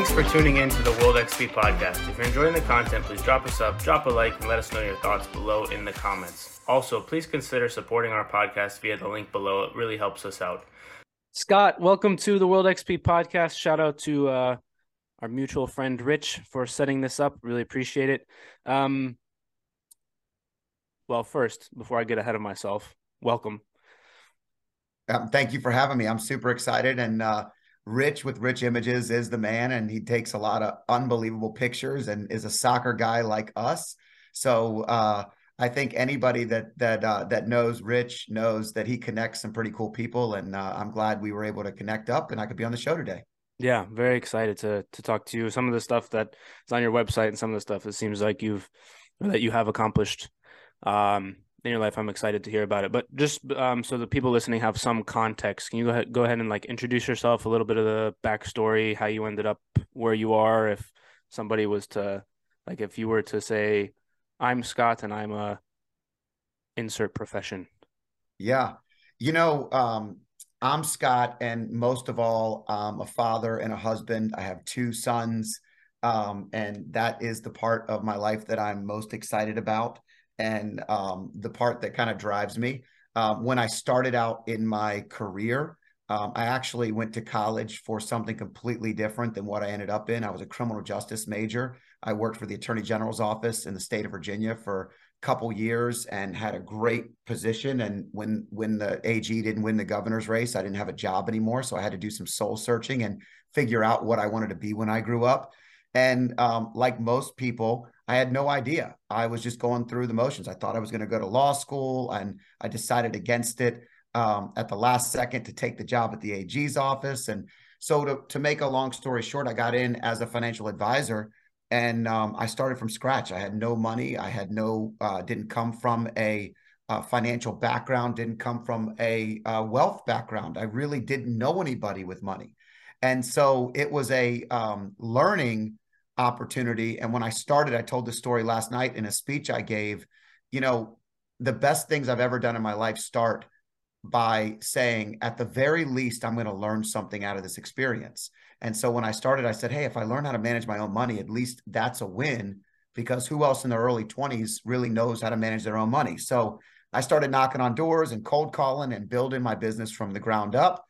Thanks for tuning in to the World XP podcast. If you're enjoying the content, please drop us up, drop a like, and let us know your thoughts below in the comments. Also, please consider supporting our podcast via the link below. It really helps us out. Scott, welcome to the World XP podcast. Shout out to uh, our mutual friend Rich for setting this up. Really appreciate it. Um, well, first, before I get ahead of myself, welcome. Um, thank you for having me. I'm super excited. And uh, Rich with Rich Images is the man, and he takes a lot of unbelievable pictures and is a soccer guy like us. So uh, I think anybody that that uh, that knows Rich knows that he connects some pretty cool people, and uh, I'm glad we were able to connect up, and I could be on the show today. Yeah, very excited to to talk to you. Some of the stuff that is on your website, and some of the stuff it seems like you've that you have accomplished. Um, in your life. I'm excited to hear about it. But just um, so the people listening have some context, can you go ahead, go ahead and like introduce yourself, a little bit of the backstory, how you ended up where you are? If somebody was to like, if you were to say, "I'm Scott and I'm a insert profession." Yeah, you know, um, I'm Scott, and most of all, I'm a father and a husband. I have two sons. Um, and that is the part of my life that I'm most excited about and um, the part that kind of drives me. Um, when I started out in my career, um, I actually went to college for something completely different than what I ended up in. I was a criminal justice major. I worked for the Attorney General's office in the state of Virginia for a couple years and had a great position. And when when the AG didn't win the governor's race, I didn't have a job anymore, so I had to do some soul searching and figure out what I wanted to be when I grew up. And um, like most people, I had no idea. I was just going through the motions. I thought I was going to go to law school, and I decided against it um, at the last second to take the job at the AG's office. And so, to, to make a long story short, I got in as a financial advisor, and um, I started from scratch. I had no money. I had no, uh, didn't come from a uh, financial background, didn't come from a uh, wealth background. I really didn't know anybody with money. And so it was a um, learning opportunity. And when I started, I told the story last night in a speech I gave. You know, the best things I've ever done in my life start by saying, at the very least, I'm going to learn something out of this experience. And so when I started, I said, hey, if I learn how to manage my own money, at least that's a win because who else in their early 20s really knows how to manage their own money? So I started knocking on doors and cold calling and building my business from the ground up.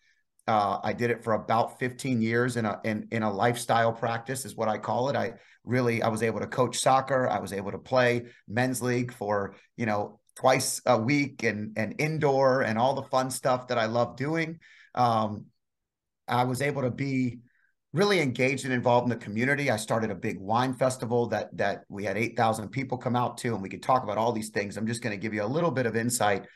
Uh, I did it for about 15 years in a in, in a lifestyle practice is what I call it. I really I was able to coach soccer. I was able to play men's league for you know twice a week and and indoor and all the fun stuff that I love doing. Um, I was able to be really engaged and involved in the community. I started a big wine festival that that we had 8,000 people come out to, and we could talk about all these things. I'm just going to give you a little bit of insight.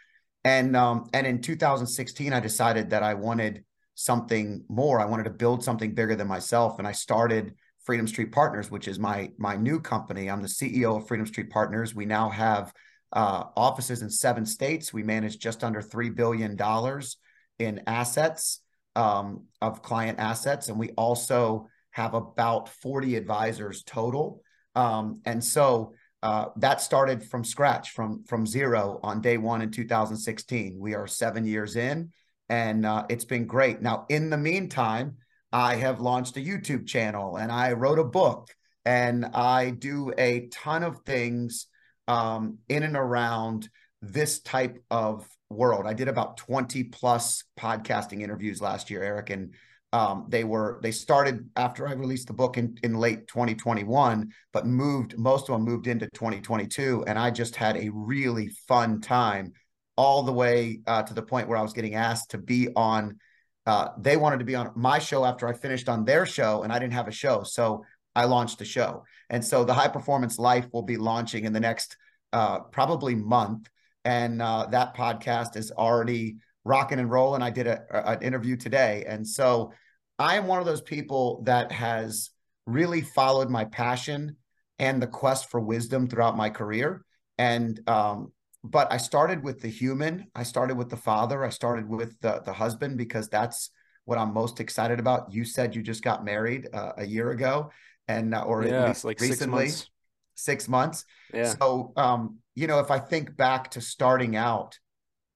And um, and in 2016, I decided that I wanted something more. I wanted to build something bigger than myself, and I started Freedom Street Partners, which is my my new company. I'm the CEO of Freedom Street Partners. We now have uh, offices in seven states. We manage just under three billion dollars in assets um, of client assets, and we also have about 40 advisors total. Um, and so uh, that started from scratch, from from zero on day one in 2016. We are seven years in and uh, it's been great. Now, in the meantime, I have launched a YouTube channel and I wrote a book and I do a ton of things um, in and around this type of world. I did about 20 plus podcasting interviews last year, Eric, and um, they were they started after I released the book in, in late 2021, but moved most of them moved into 2022, and I just had a really fun time all the way uh, to the point where I was getting asked to be on. Uh, they wanted to be on my show after I finished on their show, and I didn't have a show, so I launched a show. And so the High Performance Life will be launching in the next uh, probably month, and uh, that podcast is already rocking and rolling. I did a, a, an interview today, and so I am one of those people that has really followed my passion and the quest for wisdom throughout my career. And um, but I started with the human. I started with the father. I started with the the husband because that's what I'm most excited about. You said you just got married uh, a year ago, and uh, or yeah, at least like recently, six months. Six months. Yeah. So, um, you know, if I think back to starting out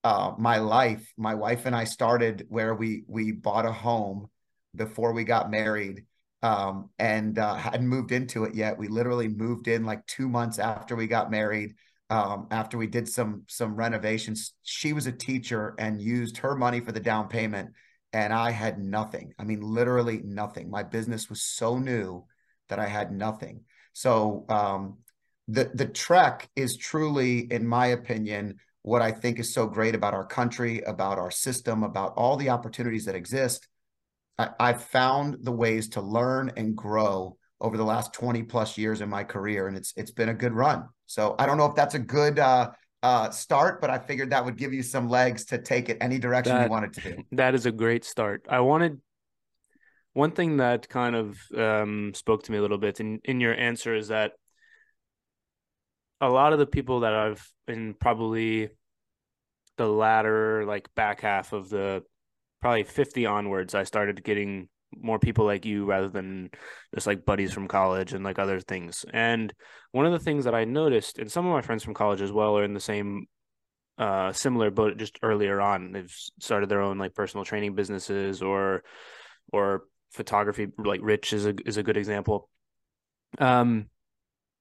uh, my life, my wife and I started where we we bought a home before we got married, um, and uh, hadn't moved into it yet. We literally moved in like two months after we got married. Um, after we did some some renovations, she was a teacher and used her money for the down payment, and I had nothing. I mean, literally nothing. My business was so new that I had nothing. So um, the the trek is truly, in my opinion, what I think is so great about our country, about our system, about all the opportunities that exist I, I've found the ways to learn and grow over the last 20 plus years in my career and it's it's been a good run so i don't know if that's a good uh, uh, start but i figured that would give you some legs to take it any direction that, you wanted to do. that is a great start. I wanted one thing that kind of um, spoke to me a little bit in, in your answer is that a lot of the people that i've in probably the latter like back half of the probably 50 onwards, I started getting more people like you rather than just like buddies from college and like other things. And one of the things that I noticed, and some of my friends from college as well are in the same uh similar boat just earlier on. They've started their own like personal training businesses or or photography like Rich is a is a good example. Um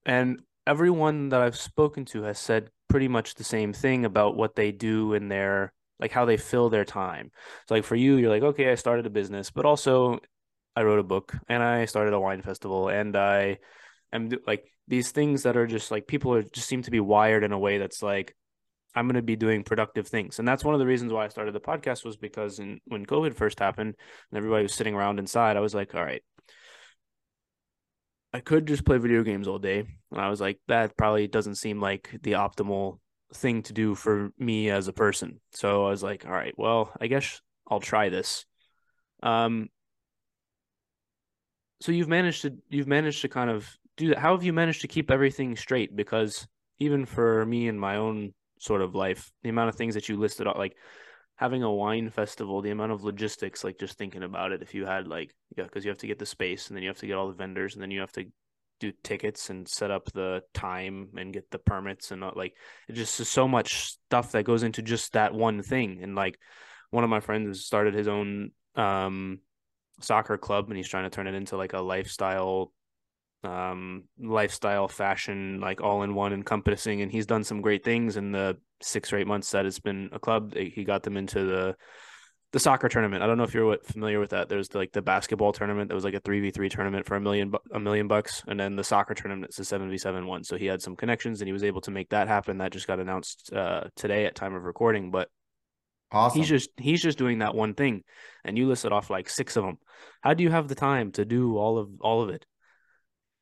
and everyone that I've spoken to has said pretty much the same thing about what they do in their like how they fill their time. So like for you, you're like, okay, I started a business, but also I wrote a book and I started a wine festival and I am like these things that are just like people are just seem to be wired in a way that's like I'm going to be doing productive things. And that's one of the reasons why I started the podcast was because in, when COVID first happened and everybody was sitting around inside, I was like, all right, I could just play video games all day. And I was like, that probably doesn't seem like the optimal thing to do for me as a person. So I was like, all right, well, I guess I'll try this. Um so you've managed to you've managed to kind of do that. How have you managed to keep everything straight? Because even for me in my own sort of life, the amount of things that you listed out, like having a wine festival, the amount of logistics, like just thinking about it, if you had like, yeah, because you have to get the space and then you have to get all the vendors and then you have to do tickets and set up the time and get the permits and like it just is so much stuff that goes into just that one thing. And like one of my friends started his own um soccer club and he's trying to turn it into like a lifestyle um lifestyle fashion like all in one encompassing. And he's done some great things in the six or eight months that it's been a club. He got them into the the soccer tournament. I don't know if you're familiar with that. There's like the basketball tournament that was like a three v three tournament for a million a million bucks, and then the soccer tournament is a seven v seven one. So he had some connections and he was able to make that happen. That just got announced uh, today at time of recording. But awesome. he's just he's just doing that one thing, and you listed off like six of them. How do you have the time to do all of all of it?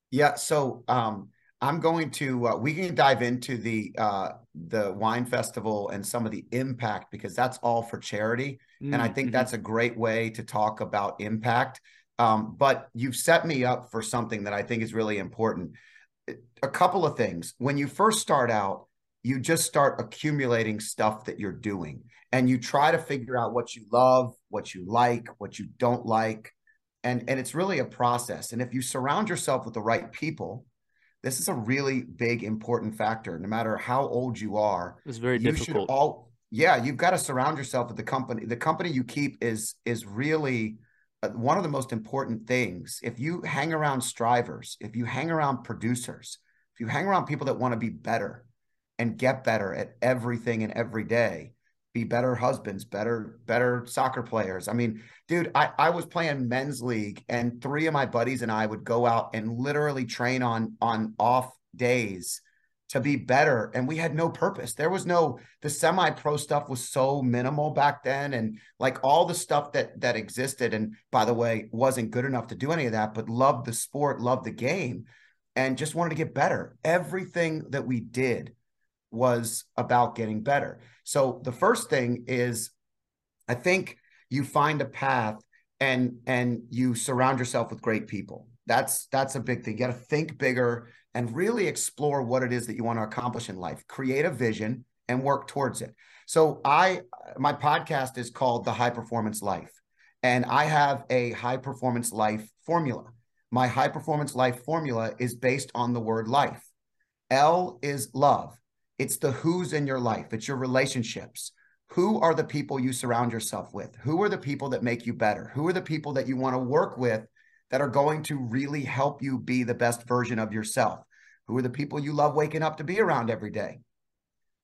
Yeah, so um, I'm going to. Uh, we can dive into the uh, the wine festival and some of the impact because that's all for charity, mm-hmm. and I think mm-hmm. that's a great way to talk about impact. Um, but you've set me up for something that I think is really important. A couple of things. When you first start out, you just start accumulating stuff that you're doing, and you try to figure out what you love, what you like, what you don't like, and and it's really a process. And if you surround yourself with the right people this is a really big important factor no matter how old you are it's very you difficult all yeah you've got to surround yourself with the company the company you keep is is really uh, one of the most important things if you hang around strivers if you hang around producers if you hang around people that want to be better and get better at everything and every day be better husbands, better better soccer players. I mean, dude, I, I was playing men's league and three of my buddies and I would go out and literally train on on off days to be better and we had no purpose. There was no the semi-pro stuff was so minimal back then and like all the stuff that that existed and by the way wasn't good enough to do any of that but loved the sport, loved the game and just wanted to get better. Everything that we did was about getting better. So the first thing is I think you find a path and and you surround yourself with great people. That's that's a big thing. You got to think bigger and really explore what it is that you want to accomplish in life. Create a vision and work towards it. So I my podcast is called The High Performance Life and I have a high performance life formula. My high performance life formula is based on the word life. L is love. It's the who's in your life, it's your relationships. Who are the people you surround yourself with? Who are the people that make you better? Who are the people that you want to work with that are going to really help you be the best version of yourself? Who are the people you love waking up to be around every day?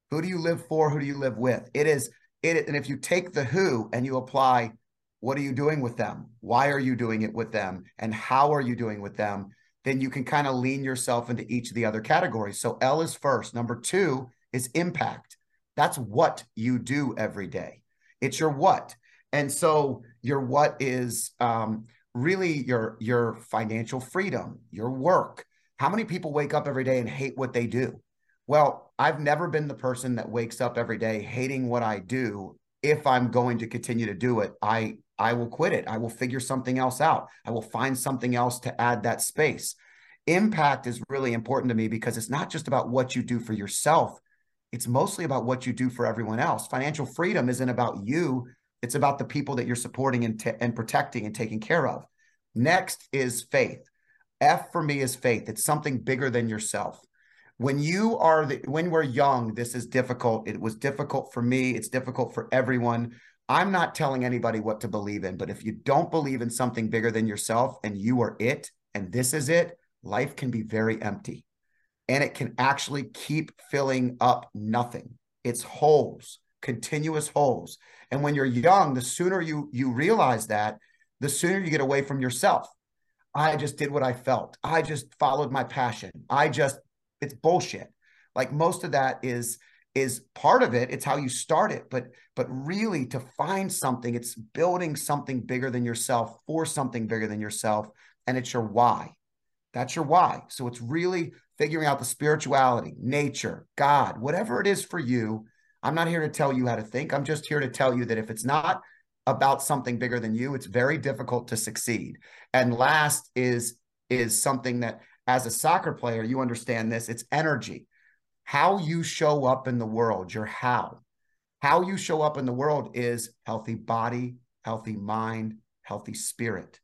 Who do you live for? Who do you live with? It is it and if you take the who and you apply what are you doing with them? Why are you doing it with them? And how are you doing with them? Then you can kind of lean yourself into each of the other categories. So L is first. Number two is impact. That's what you do every day. It's your what. And so your what is um, really your your financial freedom, your work. How many people wake up every day and hate what they do? Well, I've never been the person that wakes up every day hating what I do. If I'm going to continue to do it, I I will quit it. I will figure something else out. I will find something else to add that space. Impact is really important to me because it's not just about what you do for yourself, it's mostly about what you do for everyone else. Financial freedom isn't about you, it's about the people that you're supporting and, t- and protecting and taking care of. Next is faith. F for me is faith. It's something bigger than yourself. When you are the, when we're young, this is difficult. It was difficult for me. It's difficult for everyone. I'm not telling anybody what to believe in, but if you don't believe in something bigger than yourself and you are it and this is it, life can be very empty and it can actually keep filling up nothing. It's holes, continuous holes. And when you're young, the sooner you you realize that, the sooner you get away from yourself. I just did what I felt. I just followed my passion. I just it's bullshit. Like most of that is is part of it. It's how you start it, but but really to find something, it's building something bigger than yourself for something bigger than yourself and it's your why. That's your why. So it's really figuring out the spirituality, nature, God, whatever it is for you. I'm not here to tell you how to think. I'm just here to tell you that if it's not about something bigger than you, it's very difficult to succeed. And last is is something that as a soccer player, you understand this, it's energy. How you show up in the world, your how. How you show up in the world is healthy body, healthy mind, healthy spirit.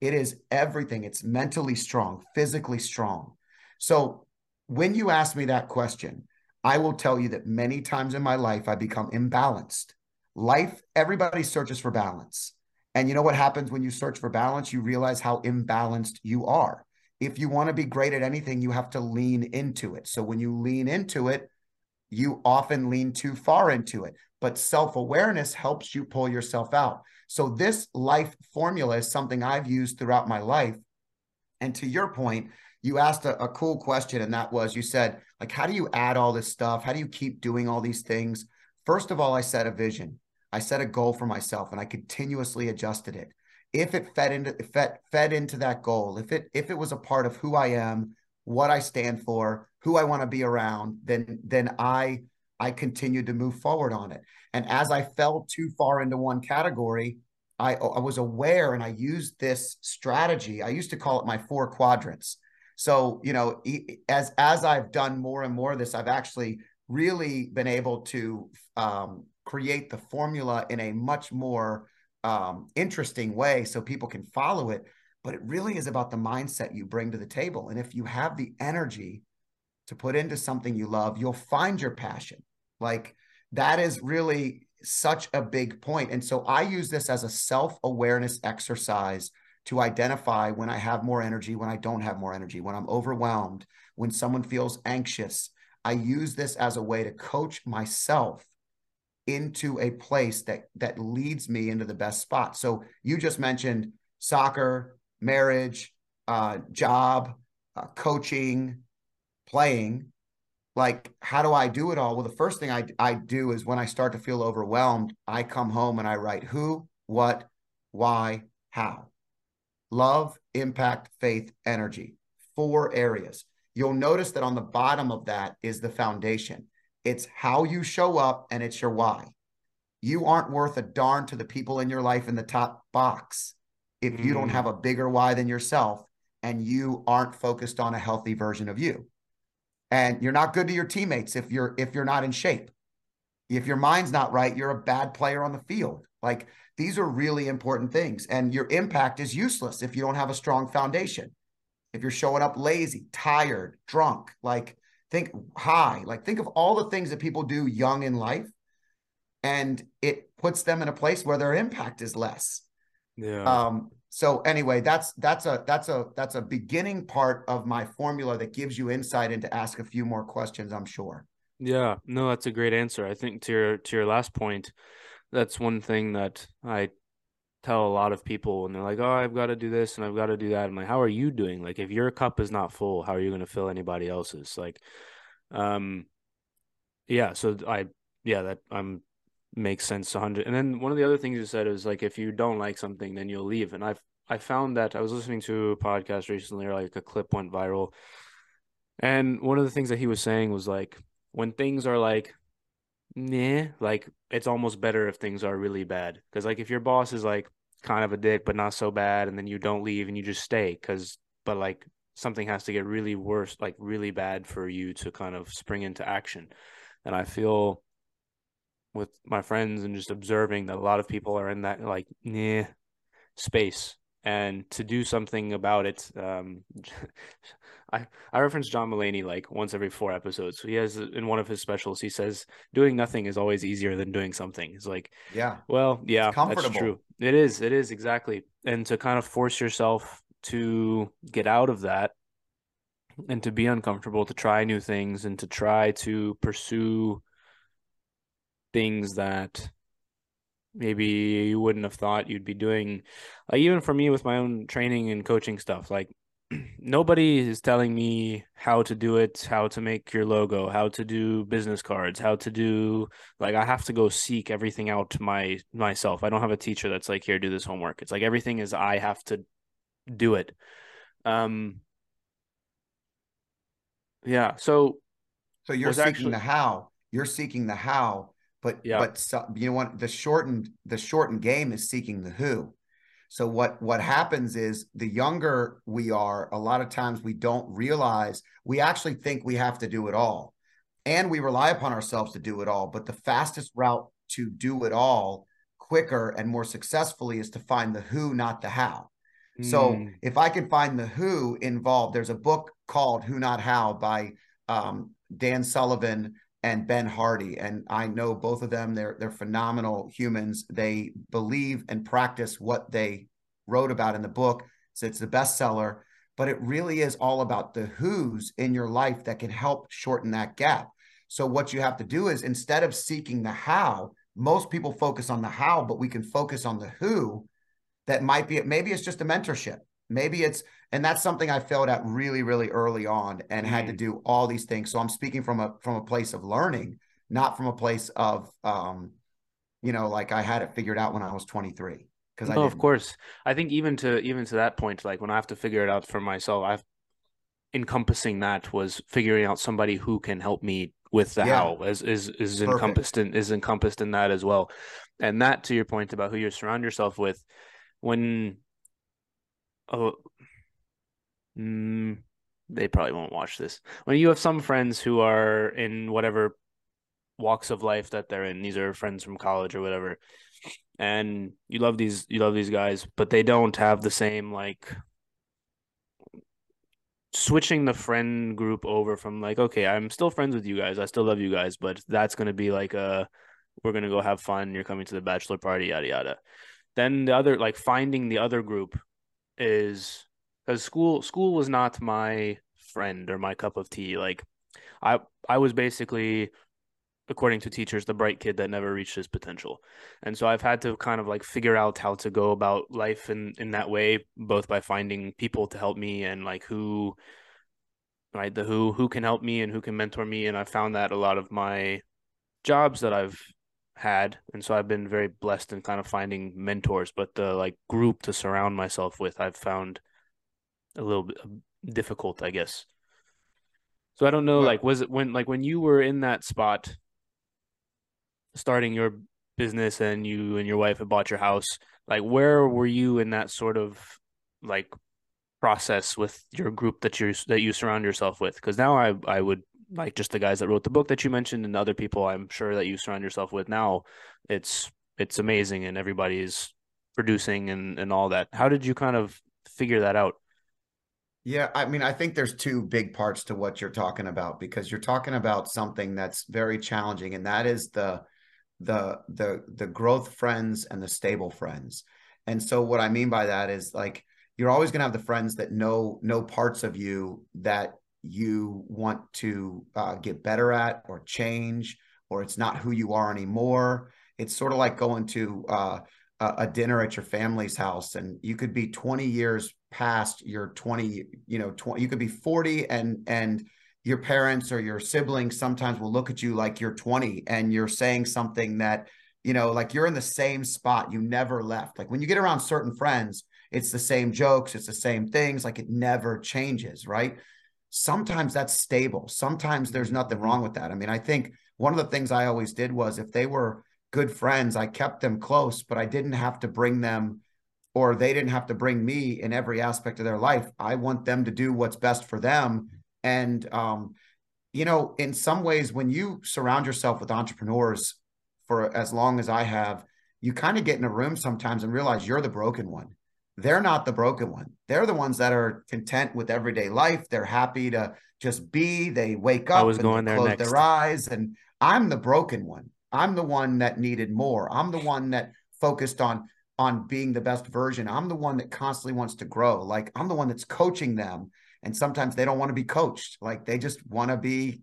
It is everything. It's mentally strong, physically strong. So when you ask me that question, I will tell you that many times in my life I become imbalanced. Life, everybody searches for balance. And you know what happens when you search for balance? You realize how imbalanced you are. If you want to be great at anything, you have to lean into it. So when you lean into it, you often lean too far into it. But self awareness helps you pull yourself out. So this life formula is something I've used throughout my life. And to your point, you asked a, a, cool question, and that was you said, like, how do you add all this stuff? How do you keep doing all these things? First of all, I set a vision. I set a goal for myself and I continuously adjusted it. If it fed into fed, fed into that goal, if it if it was a part of who I am, what I stand for, who I want to be around, then then I I continued to move forward on it. And as I fell too far into one category, I, I was aware and I used this strategy. I used to call it my four quadrants. So, you know, as as I've done more and more of this, I've actually really been able to um, create the formula in a much more um, interesting way so people can follow it. But it really is about the mindset you bring to the table. And if you have the energy to put into something you love, you'll find your passion. Like that is really such a big point. And so I use this as a self awareness exercise to identify when I have more energy, when I don't have more energy, when I'm overwhelmed, when someone feels anxious. I use this as a way to coach myself into a place that that leads me into the best spot. So you just mentioned soccer, marriage, uh, job, uh, coaching, playing. Like, how do I do it all? Well, the first thing I I do is when I start to feel overwhelmed, I come home and I write who, what, why, how love, impact, faith, energy. Four areas. You'll notice that on the bottom of that is the foundation. It's how you show up and it's your why. You aren't worth a darn to the people in your life in the top box if mm. you don't mm. have a bigger why than yourself and you aren't focused on a healthy version of you. And you're not good to your teammates if you're if you're not in shape. If your mind's not right, you're a bad player on the field. Like these are really important things. And your impact is useless if you don't have a strong foundation. If you're showing up lazy, tired, drunk, like think high, like think of all the things that people do young in life. And it puts them in a place where their impact is less. Yeah. Um, so anyway, that's that's a that's a that's a beginning part of my formula that gives you insight into ask a few more questions, I'm sure. Yeah, no, that's a great answer. I think to your to your last point, that's one thing that I tell a lot of people and they're like, "Oh, I've got to do this and I've got to do that." I'm like, "How are you doing? Like if your cup is not full, how are you going to fill anybody else's?" Like um yeah, so I yeah, that um makes sense 100. And then one of the other things you said is like if you don't like something, then you'll leave. And I've I found that I was listening to a podcast recently or like a clip went viral. And one of the things that he was saying was like when things are like nah, like it's almost better if things are really bad. Because like if your boss is like kind of a dick but not so bad, and then you don't leave and you just stay, because but like something has to get really worse, like really bad for you to kind of spring into action. And I feel with my friends and just observing that a lot of people are in that like nah space and to do something about it um i i reference john mulaney like once every four episodes. So he has in one of his specials he says doing nothing is always easier than doing something. It's like Yeah. well yeah that's true. it is it is exactly. And to kind of force yourself to get out of that and to be uncomfortable to try new things and to try to pursue things that maybe you wouldn't have thought you'd be doing like even for me with my own training and coaching stuff like nobody is telling me how to do it how to make your logo how to do business cards how to do like i have to go seek everything out my myself i don't have a teacher that's like here do this homework it's like everything is i have to do it um yeah so So you're seeking actually- the how. You're seeking the how, but Yeah. but so, you know what? The shortened the shortened game is seeking the who. So what what happens is the younger we are, a lot of times we don't realize we actually think we have to do it all, and we rely upon ourselves to do it all. But the fastest route to do it all quicker and more successfully is to find the who, not the how. So mm, if I can find the who involved, there's a book called Who Not How by um, Dan Sullivan and Ben Hardy, and I know both of them. They're they're phenomenal humans. They believe and practice what they wrote about in the book. So it's the bestseller, but it really is all about the who's in your life that can help shorten that gap. So what you have to do is instead of seeking the how, most people focus on the how, but we can focus on the who that might be it. maybe it's just a mentorship maybe it's and that's something i failed at really really early on and had to do all these things so i'm speaking from a from a place of learning not from a place of um you know like i had it figured out when i was 23 because i no, didn't. of course. I think even to even to that point, like when I have to figure it out for myself, I've encompassing that was figuring out somebody who can help me with the Yeah. how is is is Perfect. encompassed in is encompassed in that as well. And that to your point about who you surround yourself with, when oh mm, they probably won't watch this. When you have some friends who are in whatever walks of life that they're in, these are friends from college or whatever, and you love these you love these guys, but they don't have the same like switching the friend group over from like okay i'm still friends with you guys. I still love you guys but that's going to be like a we're going to go have fun. You're coming to the bachelor party yada yada. Then the other like finding the other group is because school school was not my friend or my cup of tea. Like i i was basically according to teachers the bright kid that never reached his potential. And so i've had to kind of like figure out how to go about life in in that way both by finding people to help me and like who right the who who can help me and who can mentor me. And i found that a lot of my jobs that i've had and so i've been very blessed in kind of finding mentors but the like group to surround myself with i've found a little bit um, difficult i guess. So i don't know like was it when like when you were in that spot starting your business and you and your wife had bought your house like where were you in that sort of like process with your group that you're that you surround yourself with? Because now i i would like just the guys that wrote the book that you mentioned and other people i'm sure that you surround yourself with now it's it's amazing and everybody's producing and and all that how did you kind of figure that out Yeah, I mean, I think there's two big parts to what you're talking about because you're talking about something that's very challenging, and that is the the the the growth friends and the stable friends. And so what I mean by that is like you're always going to have the friends that know know parts of you that you want to uh, get better at or change, or it's not who you are anymore. It's sort of like going to uh, a dinner at your family's house, and you could be 20 years past your 20, you know, 20, you could be 40 and and your parents or your siblings sometimes will look at you like you're 20 and you're saying something that you know like you're in the same spot you never left like when you get around certain friends it's the same jokes it's the same things like it never changes right sometimes that's stable. Sometimes there's nothing wrong with that. I mean i think one of the things i always did was if they were good friends i kept them close but i didn't have to bring them or they didn't have to bring me in every aspect of their life. I want them to do what's best for them. And um, you know in some ways when you surround yourself with entrepreneurs for as long as i have you kind of get in a room sometimes and realize you're the broken one they're not the broken one. They're the ones that are content with everyday life. They're happy to just be. They wake up I was going there close next. their eyes. And I'm the broken one. I'm the one that needed more. I'm the one that focused on on being the best version. I'm the one that constantly wants to grow. Like I'm the one that's coaching them. And sometimes they don't want to be coached. Like they just want to be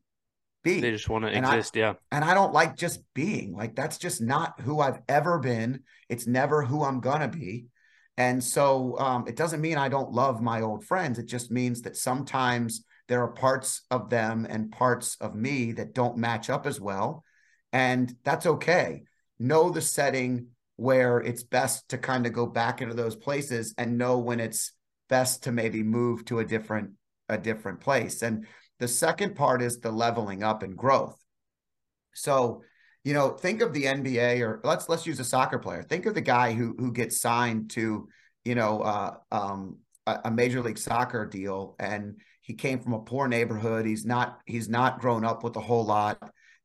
be. They just want to And exist. yeah. And I don't like just being. Like that's just not who I've ever been. It's never who I'm gonna be. And so um, it doesn't mean I don't love my old friends. It just means that sometimes there are parts of them and parts of me that don't match up as well. And that's okay. Know the setting where it's best to kind of go back into those places and know when it's best to maybe move to a different a different place. And the second part is the leveling up and growth. So you know, think of the NBA or let's let's use a soccer player. Think of the guy who who gets signed to, you know, uh, um, a, a major league soccer deal, and he came from a poor neighborhood. He's not he's not grown up with a whole lot,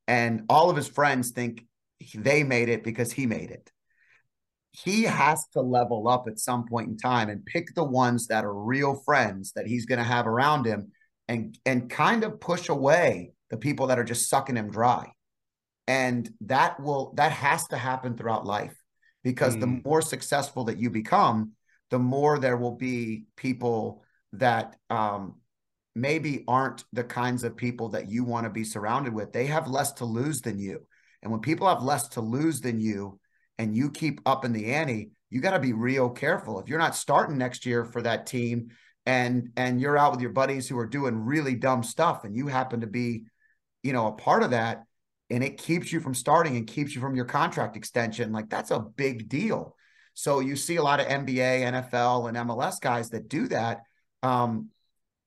and all of his friends think they made it because he made it. He has to level up at some point in time and pick the ones that are real friends that he's going to have around him, and and kind of push away the people that are just sucking him dry and that will that has to happen throughout life because mm. the more successful that you become the more there will be people that um, maybe aren't the kinds of people that you want to be surrounded with. They have less to lose than you. And when people have less to lose than you and you keep up in the ante you got to be real careful. If you're not starting next year for that team and and you're out with your buddies who are doing really dumb stuff and you happen to be you know a part of that and it keeps you from starting and keeps you from your contract extension. Like that's a big deal. So you see a lot of NBA, NFL, and MLS guys that do that. Um,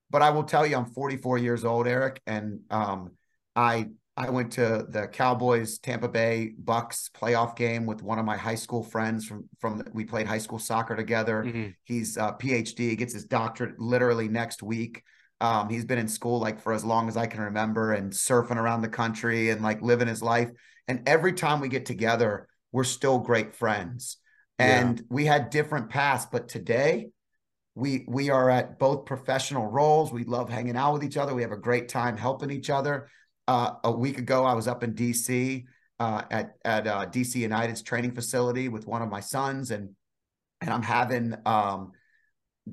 but I will tell you, I'm 44 years old, Eric, and um, I I went to the Cowboys Tampa Bay Bucks playoff game with one of my high school friends from from the, we played high school soccer together. Mm-hmm. He's a PhD, gets his doctorate literally next week. Um, he's been in school like for as long as I can remember and surfing around the country and like living his life. And every time we get together, we're still great friends. And yeah. we had different paths, but today we we are at both professional roles. We love hanging out with each other. We have a great time helping each other. Uh, a week ago, I was up in DC uh, at at uh, DC United's training facility with one of my sons, and and I'm having um,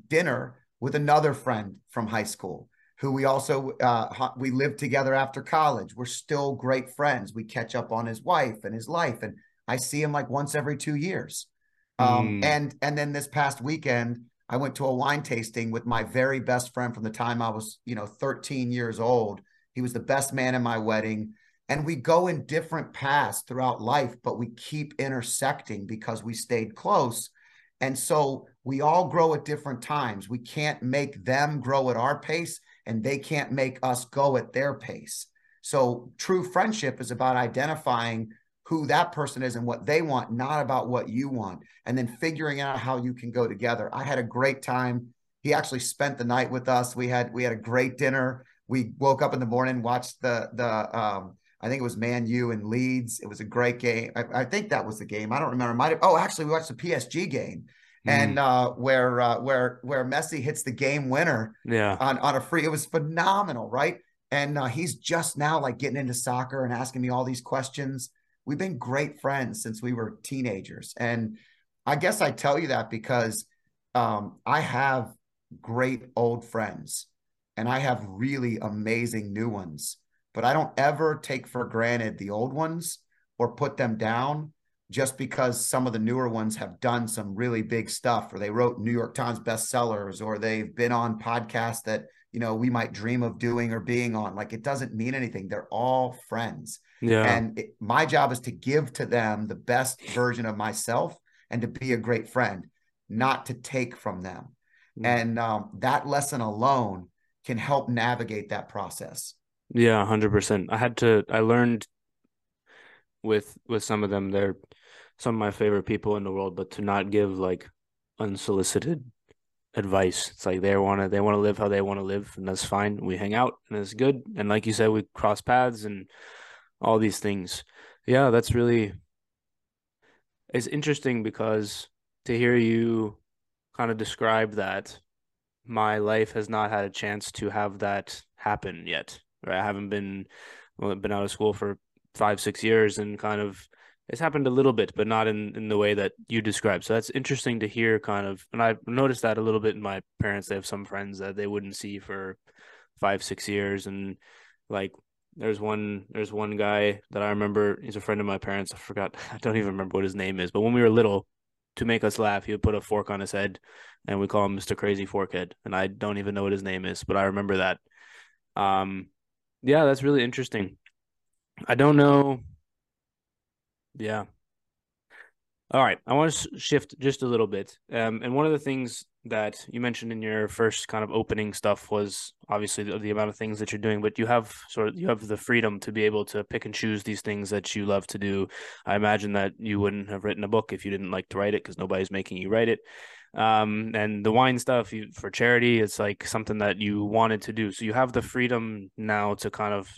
dinner with another friend from high school who we also uh, we lived together after college. We're still great friends. We catch up on his wife and his life, and I see him like once every two years. Um, mm. And and then this past weekend, I went to a wine tasting with my very best friend from the time I was you know 13 years old. He was the best man in my wedding. And we go in different paths throughout life, but we keep intersecting because we stayed close. And so we all grow at different times. We can't make them grow at our pace, and they can't make us go at their pace. So, true friendship is about identifying who that person is and what they want, not about what you want, and then figuring out how you can go together. I had a great time. He actually spent the night with us. We had we had a great dinner. We woke up in the morning, watched the the um, I think it was Man U and Leeds. It was a great game. I, I, think that was the game. I don't remember. Might have. Oh, actually, we watched the PSG game and mm. uh, where uh, where where Messi hits the game winner, yeah, on on a free. It was phenomenal, right? And uh, he's just now like getting into soccer and asking me all these questions. We've been great friends since we were teenagers, and I guess I tell you that because um, I have great old friends and I have really amazing new ones, but I don't ever take for granted the old ones or put them down just because some of the newer ones have done some really big stuff or they wrote New York Times bestsellers or they've been on podcasts that you know we might dream of doing or being on. Like it doesn't mean anything. They're all friends. Yeah. And it, my job is to give to them the best version of myself and to be a great friend not to take from them. Mm-hmm. and um, that lesson alone can help navigate that process yeah 100% i had to i learned with with some of them they're some of my favorite people in the world but to not give like unsolicited advice. It's like they want to they want to live how they want to live, and that's fine. We hang out, and it's good. And like you said, we cross paths and all these things. Yeah, that's really it's interesting because to hear you kind of describe that, my life has not had a chance to have that happen yet. Right, I haven't been well, been out of school for five six years, and kind of it's happened a little bit, but not in, in the way that you described. So that's interesting to hear kind of, and I've noticed that a little bit in my parents. They have some friends that they wouldn't see for five, six years. And like, there's one, there's one guy that I remember, he's a friend of my parents. I forgot, I don't even remember what his name is, but when we were little, to make us laugh, he would put a fork on his head and we call him Mr. Crazy Forkhead. And I don't even know what his name is, but I remember that. Um, yeah, that's really interesting. I don't know yeah. All right. I want to shift just a little bit. Um, and one of the things that you mentioned in your first kind of opening stuff was obviously the, the, amount of things that you're doing, but you have sort of you have the freedom to be able to pick and choose these things that you love to do. I imagine that you wouldn't have written a book if you didn't like to write it because nobody's making you write it. Um, and the wine stuff you, for charity, it's like something that you wanted to do. So you have the freedom now to kind of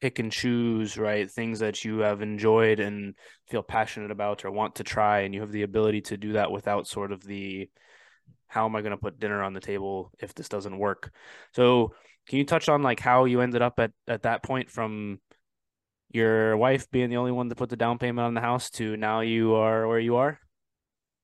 pick and choose, right? Things that you have enjoyed and feel passionate about or want to try. And you have the ability to do that without sort of the how am I going to put dinner on the table if this doesn't work? So, can you touch on like how you ended up at, at that point from your wife being the only one to put the down payment on the house to now you are where you are?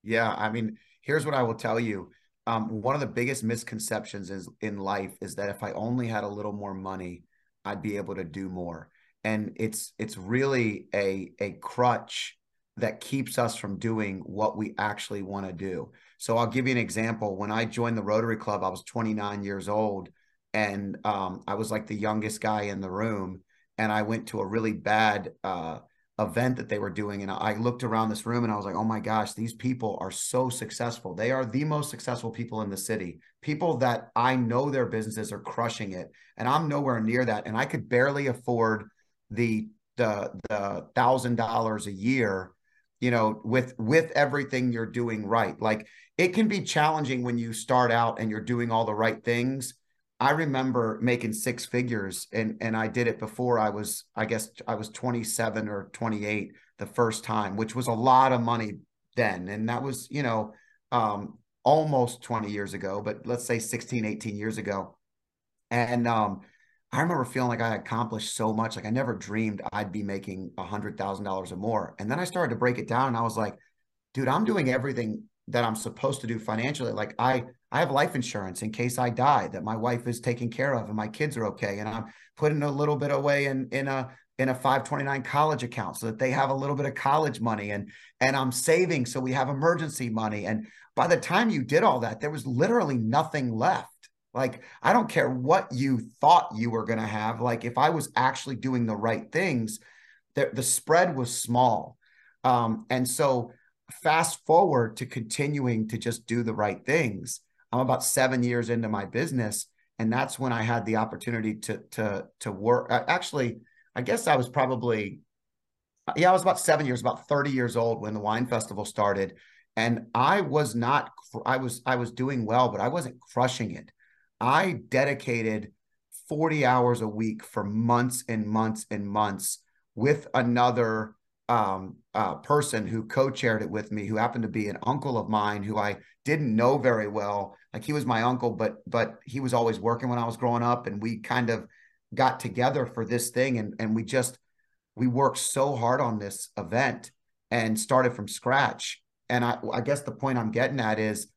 Yeah. I mean, here's what I will tell you. Um, one of the biggest misconceptions is in life is that if I only had a little more money, I'd be able to do more. And it's it's really a a crutch that keeps us from doing what we actually want to do. So I'll give you an example. When I joined the Rotary Club, I was 29 years old, and um, I was like the youngest guy in the room. And I went to a really bad uh, event that they were doing and i looked around this room and i was like oh my gosh these people are so successful. They are the most successful people in the city. People that i know their businesses are crushing it and i'm nowhere near that and i could barely afford the the the thousand dollars a year you know with with everything you're doing right. Like it can be challenging when you start out and you're doing all the right things I remember making six figures and and I did it before I was I guess I was 27 or 28 the first time, which was a lot of money then. And that was, you know, um, almost 20 years ago, but let's say 16, 18 years ago. And um, I remember feeling like I accomplished so much. Like I never dreamed I'd be making a hundred thousand dollars or more. And then I started to break it down and I was like, dude, I'm doing everything that I'm supposed to do financially. Like I I have life insurance in case I die that my wife is taken care of and my kids are okay. And I'm putting a little bit away in in a in a 529 college account so that they have a little bit of college money and and I'm saving so we have emergency money. And by the time you did all that, there was literally nothing left. Like I don't care what you thought you were going to have. Like if I was actually doing the right things, the, the spread was small. Um, and so fast forward to continuing to just do the right things. I'm about seven years into my business, and that's when I had the opportunity to to to work. Actually, I guess I was probably yeah, I was about seven years, about 30 years old when the wine festival started. And I was not, I was, I was doing well, but I wasn't crushing it. I dedicated 40 hours a week for months and months and months with another um, uh, person who co-chaired it with me, who happened to be an uncle of mine, who I didn't know very well. Like he was my uncle, but but he was always working when I was growing up, and we kind of got together for this thing, and and we just we worked so hard on this event and started from scratch. and I, I guess the point I'm getting at is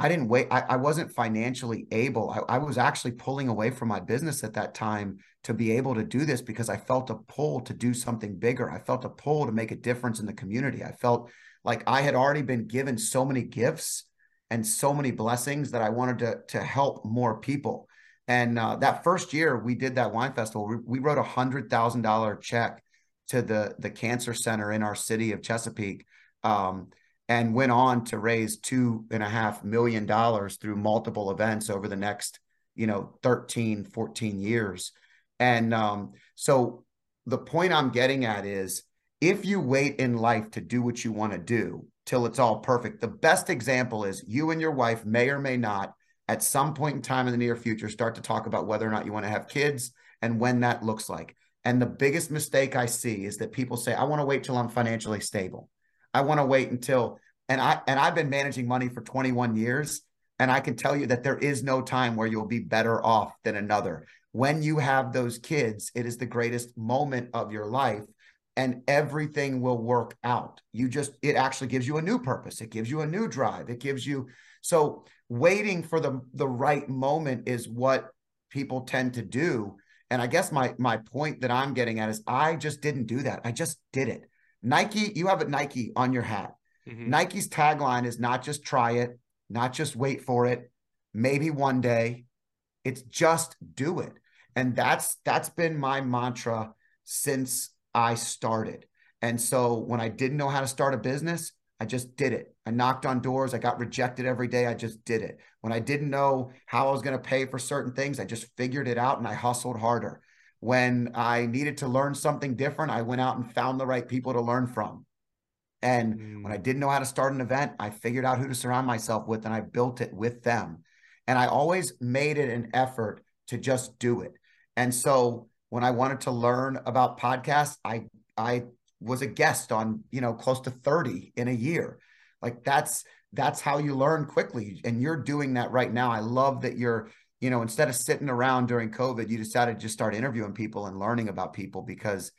I didn't wait. I, I wasn't financially able. I, I, was actually pulling away from my business at that time to be able to do this because I felt a pull to do something bigger. I felt a pull to make a difference in the community. I felt like I had already been given so many gifts and so many blessings that I wanted to, to help more people. And uh, that first year we did that wine festival, we, we wrote a hundred thousand dollar check to the the cancer center in our city of Chesapeake. Um, and went on to raise two and a half million dollars through multiple events over the next you know 13 14 years. And um, so the point i'm getting at is if you wait in life to do what you want to do till it's all perfect the best example is you and your wife may or may not at some point in time in the near future start to talk about whether or not you want to have kids and when that looks like. And the biggest mistake i see is that people say i want to wait till i'm financially stable I want to wait until and I and I've been managing money for 21 years and I can tell you that there is no time where you'll be better off than another. When you have those kids, it is the greatest moment of your life and everything will work out. You just it actually gives you a new purpose. It gives you a new drive. It gives you so waiting for the the right moment is what people tend to do. And I guess my my point that I'm getting at is I just didn't do that. I just did it. Nike, you have a Nike on your hat. Mm-hmm. Nike's tagline is not just try it, not just wait for it, maybe one day. It's just do it. And that's that's been my mantra since I started. And so when I didn't know how to start a business, I just did it. I knocked on doors. I got rejected every day. I just did it. When I didn't know how I was going to pay for certain things, I just figured it out and I hustled harder. When I needed to learn something different, I went out and found the right people to learn from. And mm. when I mm. didn't know how to start an event, I figured out who to surround myself with and I built it with them. And I always made it an effort to just do it. And so when I wanted to learn about podcasts, I I was a guest on, you know, close to 30 in a year. Like that's that's how you learn quickly and you're doing that right now. I love that you're you know, instead of sitting around during COVID, you decided to just start interviewing people and learning about people because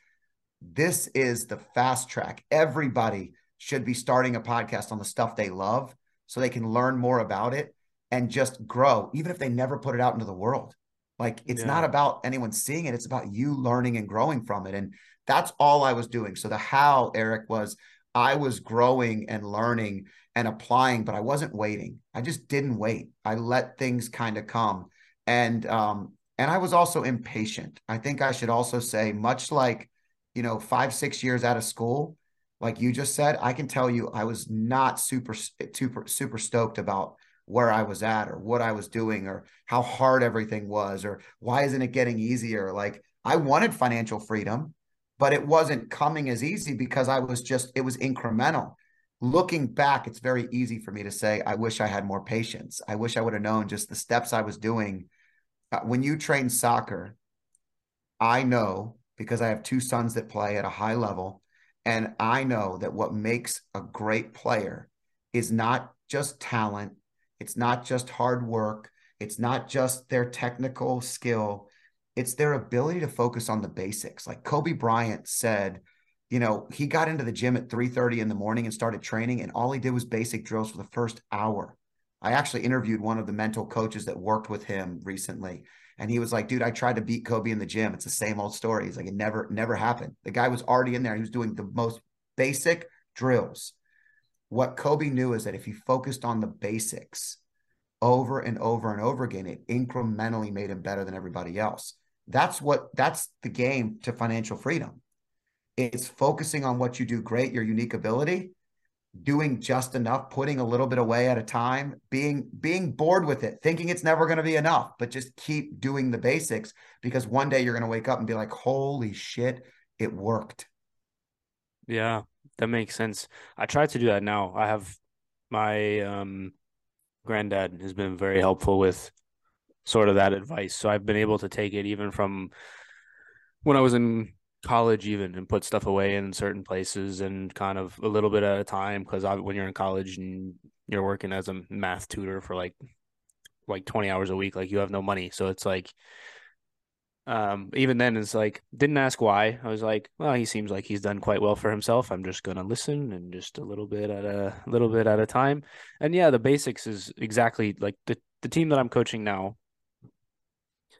this is the fast track. Everybody should be starting a podcast on the stuff they love so they can learn more about it and just grow, even if they never put it out into the world. Like it's yeah. not about anyone seeing it, it's about you learning and growing from it. And that's all I was doing. So the how, Eric, was I was growing and learning and applying, but I wasn't waiting. I just didn't wait. I let things kind of come and um, and I was also impatient. I think I should also say, much like you know, five six years out of school, like you just said, I can tell you, I was not super super super stoked about where I was at or what I was doing or how hard everything was or why isn't it getting easier? Like I wanted financial freedom, but it wasn't coming as easy because I was just it was incremental looking back, it's very easy for me to say, I wish I had more patience. I wish I would have known just the steps I was doing. Uh, when you train soccer, I know because I have two sons that play at a high level, and I know that what makes a great player is not just talent, it's not just hard work, it's not just their technical skill, it's their ability to focus on the basics. Like Kobe Bryant said, you know, he got into the gym at 3:30 in the morning and started training, and all he did was basic drills for the first hour. I actually interviewed one of the mental coaches that worked with him recently, and he was like, "Dude, I tried to beat Kobe in the gym. It's the same old story." He's like, "It never, never happened." The guy was already in there. He was doing the most basic drills. What Kobe knew is that if he focused on the basics over and over and over again, it incrementally made him better than everybody else. That's what that's the game to financial freedom it's focusing on what you do great, your unique ability, doing just enough, putting a little bit away at a time, being being bored with it, thinking it's never going to be enough, but just keep doing the basics because one day you're going to wake up and be like, "Holy shit, it worked." Yeah, that makes sense. I try to do that now. I have my um granddad has been very helpful with sort of that advice. So I've been able to take it even from when I was in college even and put stuff away in certain places and kind of a little bit at a time because when you're in college and you're working as a math tutor for like like 20 hours a week like you have no money so it's like um, even then, it's like didn't ask why. I was like, well, he seems like he's done quite well for himself. I'm just gonna listen and just a little bit at a little bit at a time. And yeah, the basics is exactly like the the team that I'm coaching now.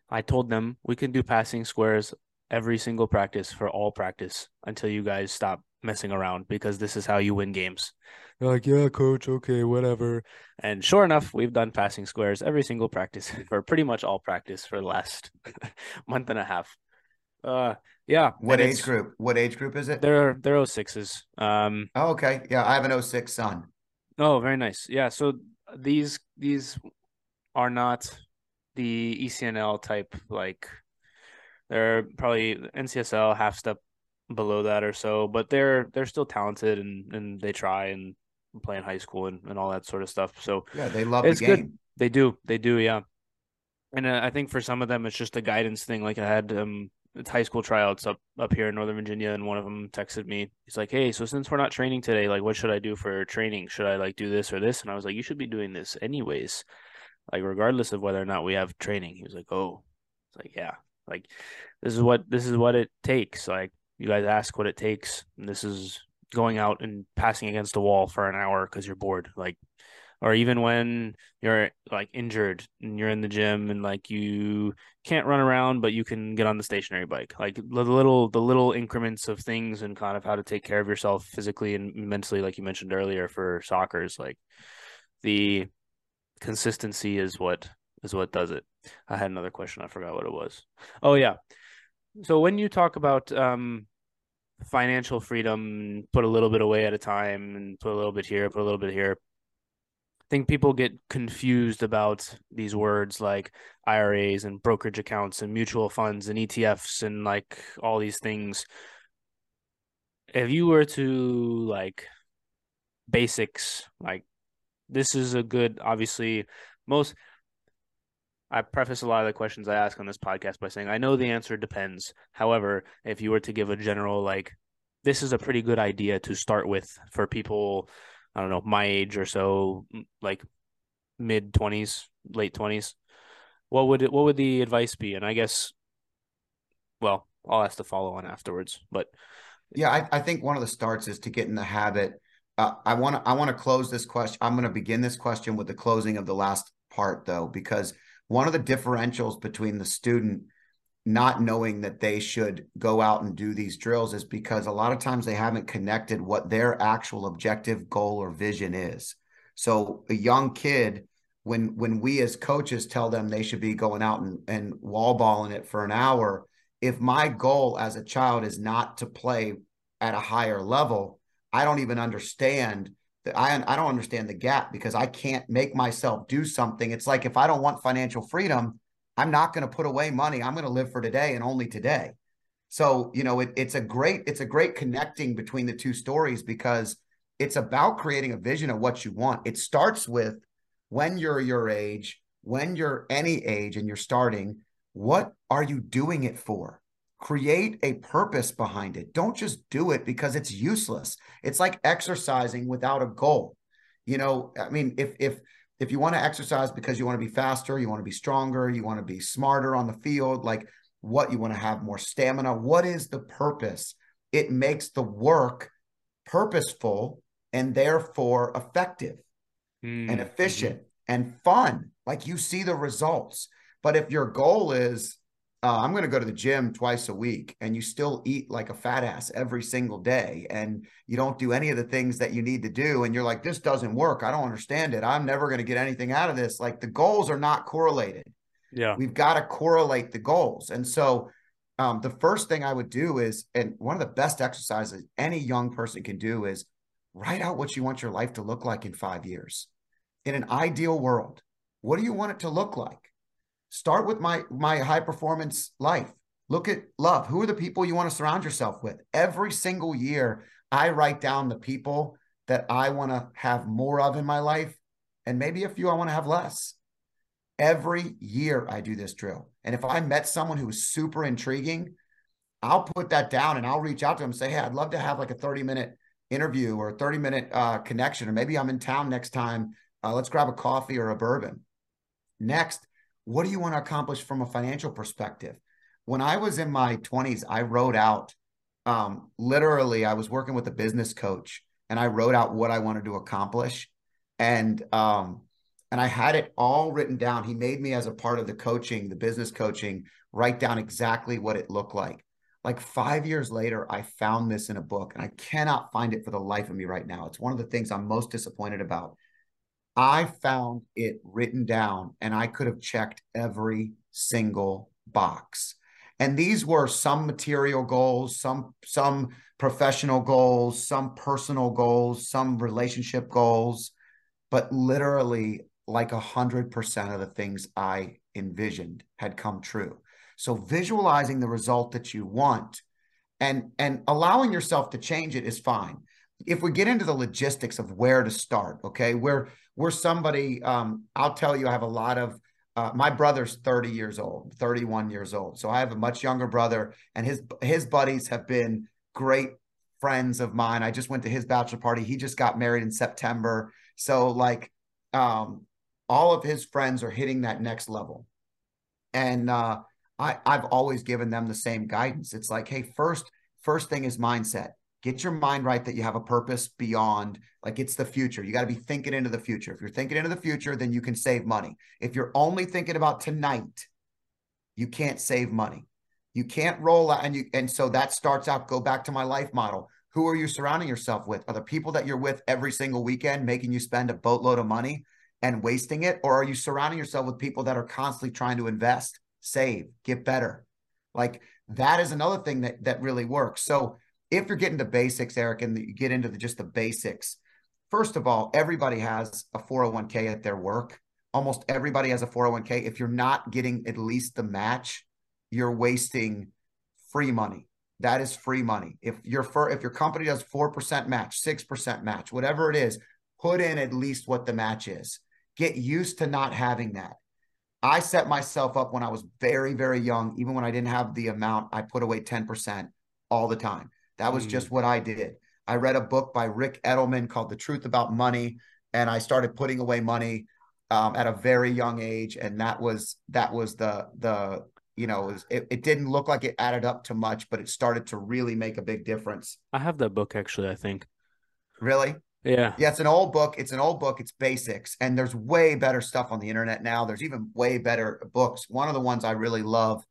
I told them we can do passing squares every single practice for all practice until you guys stop messing around because this is how you win games. They're like, yeah, coach, okay, whatever. And sure enough, we've done passing squares every single practice for pretty much all practice for the last month and a half. Uh, yeah. What age group? What age group is it? They're they're 06s. Um. Oh, okay. Yeah, I have an 06 son. Oh, very nice. Yeah. So these these are not the ECNL type like they're probably NCSL half step below that or so, but they're they're still talented and and they try and play in high school and, and all that sort of stuff. So yeah, they love it's the game. Good. They do, they do, yeah. And uh, I think for some of them, it's just a guidance thing. Like I had um, it's high school tryouts up up here in Northern Virginia, and one of them texted me. He's like, "Hey, so since we're not training today, like, what should I do for training? Should I like do this or this?" And I was like, "You should be doing this anyways, like regardless of whether or not we have training." He was like, "Oh, it's like yeah, like this is what this is what it takes. Like you guys ask what it takes. And this is going out and passing against a wall for an hour because you're bored. Like, or even when you're like injured and you're in the gym and like you can't run around, but you can get on the stationary bike. Like the little, the little increments of things and kind of how to take care of yourself physically and mentally, like you mentioned earlier for soccer is like the consistency is what is what does it. I had another question. I forgot what it was. Oh yeah. So when you talk about um, financial freedom, put a little bit away at a time, and put a little bit here, put a little bit here. I think people get confused about these words like IRAs and brokerage accounts and mutual funds and ETFs and like all these things. If you were to like basics, like this is a good, obviously, most I preface a lot of the questions I ask on this podcast by saying I know the answer depends. However, if you were to give a general like this is a pretty good idea to start with for people I don't know, my age or so, like mid 20s, late 20s. What would it what would the advice be? And I guess well, I'll ask the follow on afterwards, but yeah, I, I think one of the starts is to get in the habit. Uh, I want to I want to close this question. I'm going to begin this question with the closing of the last part though, because one of the differentials between the student not knowing that they should go out and do these drills is because a lot of times they haven't connected what their actual objective goal or vision is. So a young kid, when when we as coaches tell them they should be going out and, and wall balling it for an hour, if my goal as a child is not to play at a higher level, I don't even understand I I don't understand the gap because I can't make myself do something. It's like if I don't want financial freedom, I'm not going to put away money. I'm going to live for today and only today. So you know, it, it's a great it's a great connecting between the two stories because it's about creating a vision of what you want. It starts with when you're your age, when you're any age, and you're starting. What are you doing it for? Create a purpose behind it. Don't just do it because it's useless. It's like exercising without a goal. You know, I mean, if if if you want to exercise because you want to be faster, you want to be stronger, you want to be smarter on the field, like what you want to have more stamina, what is the purpose? It makes the work purposeful and therefore effective mm-hmm. and efficient and fun. Like you see the results. But if your goal is uh, I'm going to go to the gym twice a week and you still eat like a fat ass every single day and you don't do any of the things that you need to do and you're like this doesn't work. I don't understand it. I'm never going to get anything out of this. Like the goals are not correlated. Yeah. We've got to correlate the goals and so um, the first thing I would do is and one of the best exercises any young person can do is write out what you want your life to look like in 5 years. In an ideal world what do you want it to look like Start with my my high performance life. Look at love. Who are the people you want to surround yourself with? Every single year, I write down the people that I want to have more of in my life, and maybe a few I want to have less. Every year, I do this drill. And if I met someone who was super intriguing, I'll put that down and I'll reach out to them and say, Hey, I'd love to have like a 30 minute interview or a 30 minute uh, connection, or maybe I'm in town next time. Uh, let's grab a coffee or a bourbon. Next, what do you want to accomplish from a financial perspective? when I was in my 20s, I wrote out um, literally, I was working with a business coach and I wrote out what I wanted to accomplish. And um, and I had it all written down. He made me as a part of the coaching, the business coaching, write down exactly what it looked like. Like five years later, I found this in a book and I cannot find it for the life of me right now. It's one of the things I'm most disappointed about. I found it written down and I could have checked every single box. And these were some material goals, some some professional goals, some personal goals, some relationship goals, but literally like a hundred percent of the things I envisioned had come true. So visualizing the result that you want and and allowing yourself to change it is fine. If we get into the logistics of where to start, okay, we're we're somebody. Um, I'll tell you, I have a lot of. Uh, my brother's 30 years old, 31 years old. So I have a much younger brother, and his his buddies have been great friends of mine. I just went to his bachelor party. He just got married in September. So like um, all of his friends are hitting that next level. And uh, I, I've always given them the same guidance. It's like, hey, first, first thing is mindset. Get your mind right that you have a purpose beyond, like it's the future. You got to be thinking into the future. If you're thinking into the future, then you can save money. If you're only thinking about tonight, you can't save money. You can't roll out and you and so that starts out go back to my life model. Who are you surrounding yourself with? Are the people that you're with every single weekend making you spend a boatload of money? and wasting it? Or are you surrounding yourself with people that are constantly trying to invest, save, get better? Like that is another thing that that really works. So if you're getting to basics, Eric, and you get into the, just the basics, first of all, everybody has a 401k at their work. Almost everybody has a 401k. If you're not getting at least the match, you're wasting free money. That is free money. If your if your company does 4% match, 6% match, whatever it is, put in at least what the match is. Get used to not having that. I set myself up when I was very, very young, even when I didn't have the amount, I put away 10% all the time. That was mm. just what I did. I read a book by Rick Edelman called The Truth About Money, and I started putting away money um, at a very young age. And that was that was the the you know it, was, it, it didn't look like it added up to much, but it started to really make a big difference. I have that book actually. I think. Really? Yeah. Yeah, it's an old book. It's an old book. It's basics. And there's way better stuff on the internet now. There's even way better books. One of the ones I really love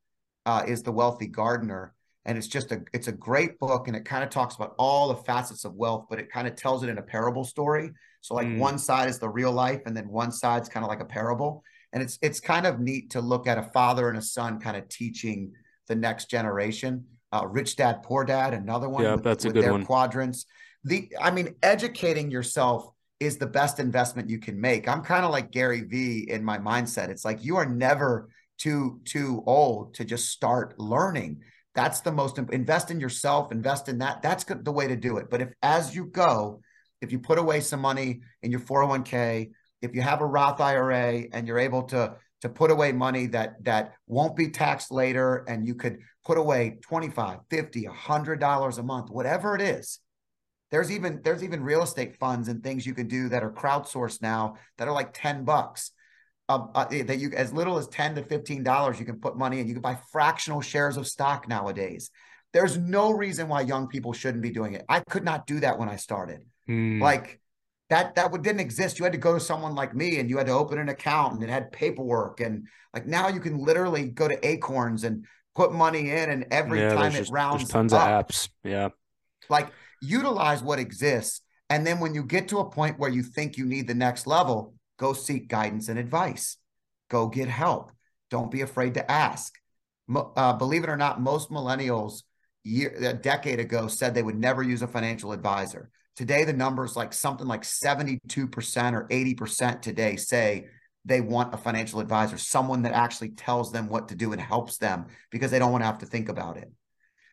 uh, is The Wealthy Gardener. And it's just a it's a great book and it kind of talks about all the facets of wealth, but it kind of tells it in a parable story. So like mm. one side is the real life and then one side's kind of like a parable. And it's it's kind of neat to look at a father and a son kind of teaching the next generation. Uh, Rich Dad Poor Dad, another one. Yeah, with, that's a good their one. Quadrants the I mean, educating yourself is the best investment you can make. I'm kind of like Gary Vee in my mindset. It's like you are never too too old to just start learning. That's the most invest in yourself, invest in that. That's the way to do it. But if as you go, if you put away some money in your 401k, if you have a Roth IRA and you're able to to put away money that that won't be taxed later and you could put away 25 50 100 dollars a month whatever it is there's even there's even real estate funds and things you can do that are crowdsourced now that are like 10 bucks. Uh, uh, that you as little as 10 to 15 dollars you can put money in you can buy fractional shares of stock nowadays there's no reason why young people shouldn't be doing it i could not do that when i started mm. like that that didn't exist you had to go to someone like me and you had to open an account and it had paperwork and like now you can literally go to acorns and put money in and every yeah, time it just, rounds tons up. of apps yeah like utilize what exists. And then when you get to a point where you think you need the next level, go seek guidance and advice. Go get help. Don't be afraid to ask. Uh, believe it or not, most millennials year, a decade ago said they would never use a financial advisor. Today, the numbers like something like 72% or 80% today say they want a financial advisor, someone that actually tells them what to do and helps them because they don't want to have to think about it.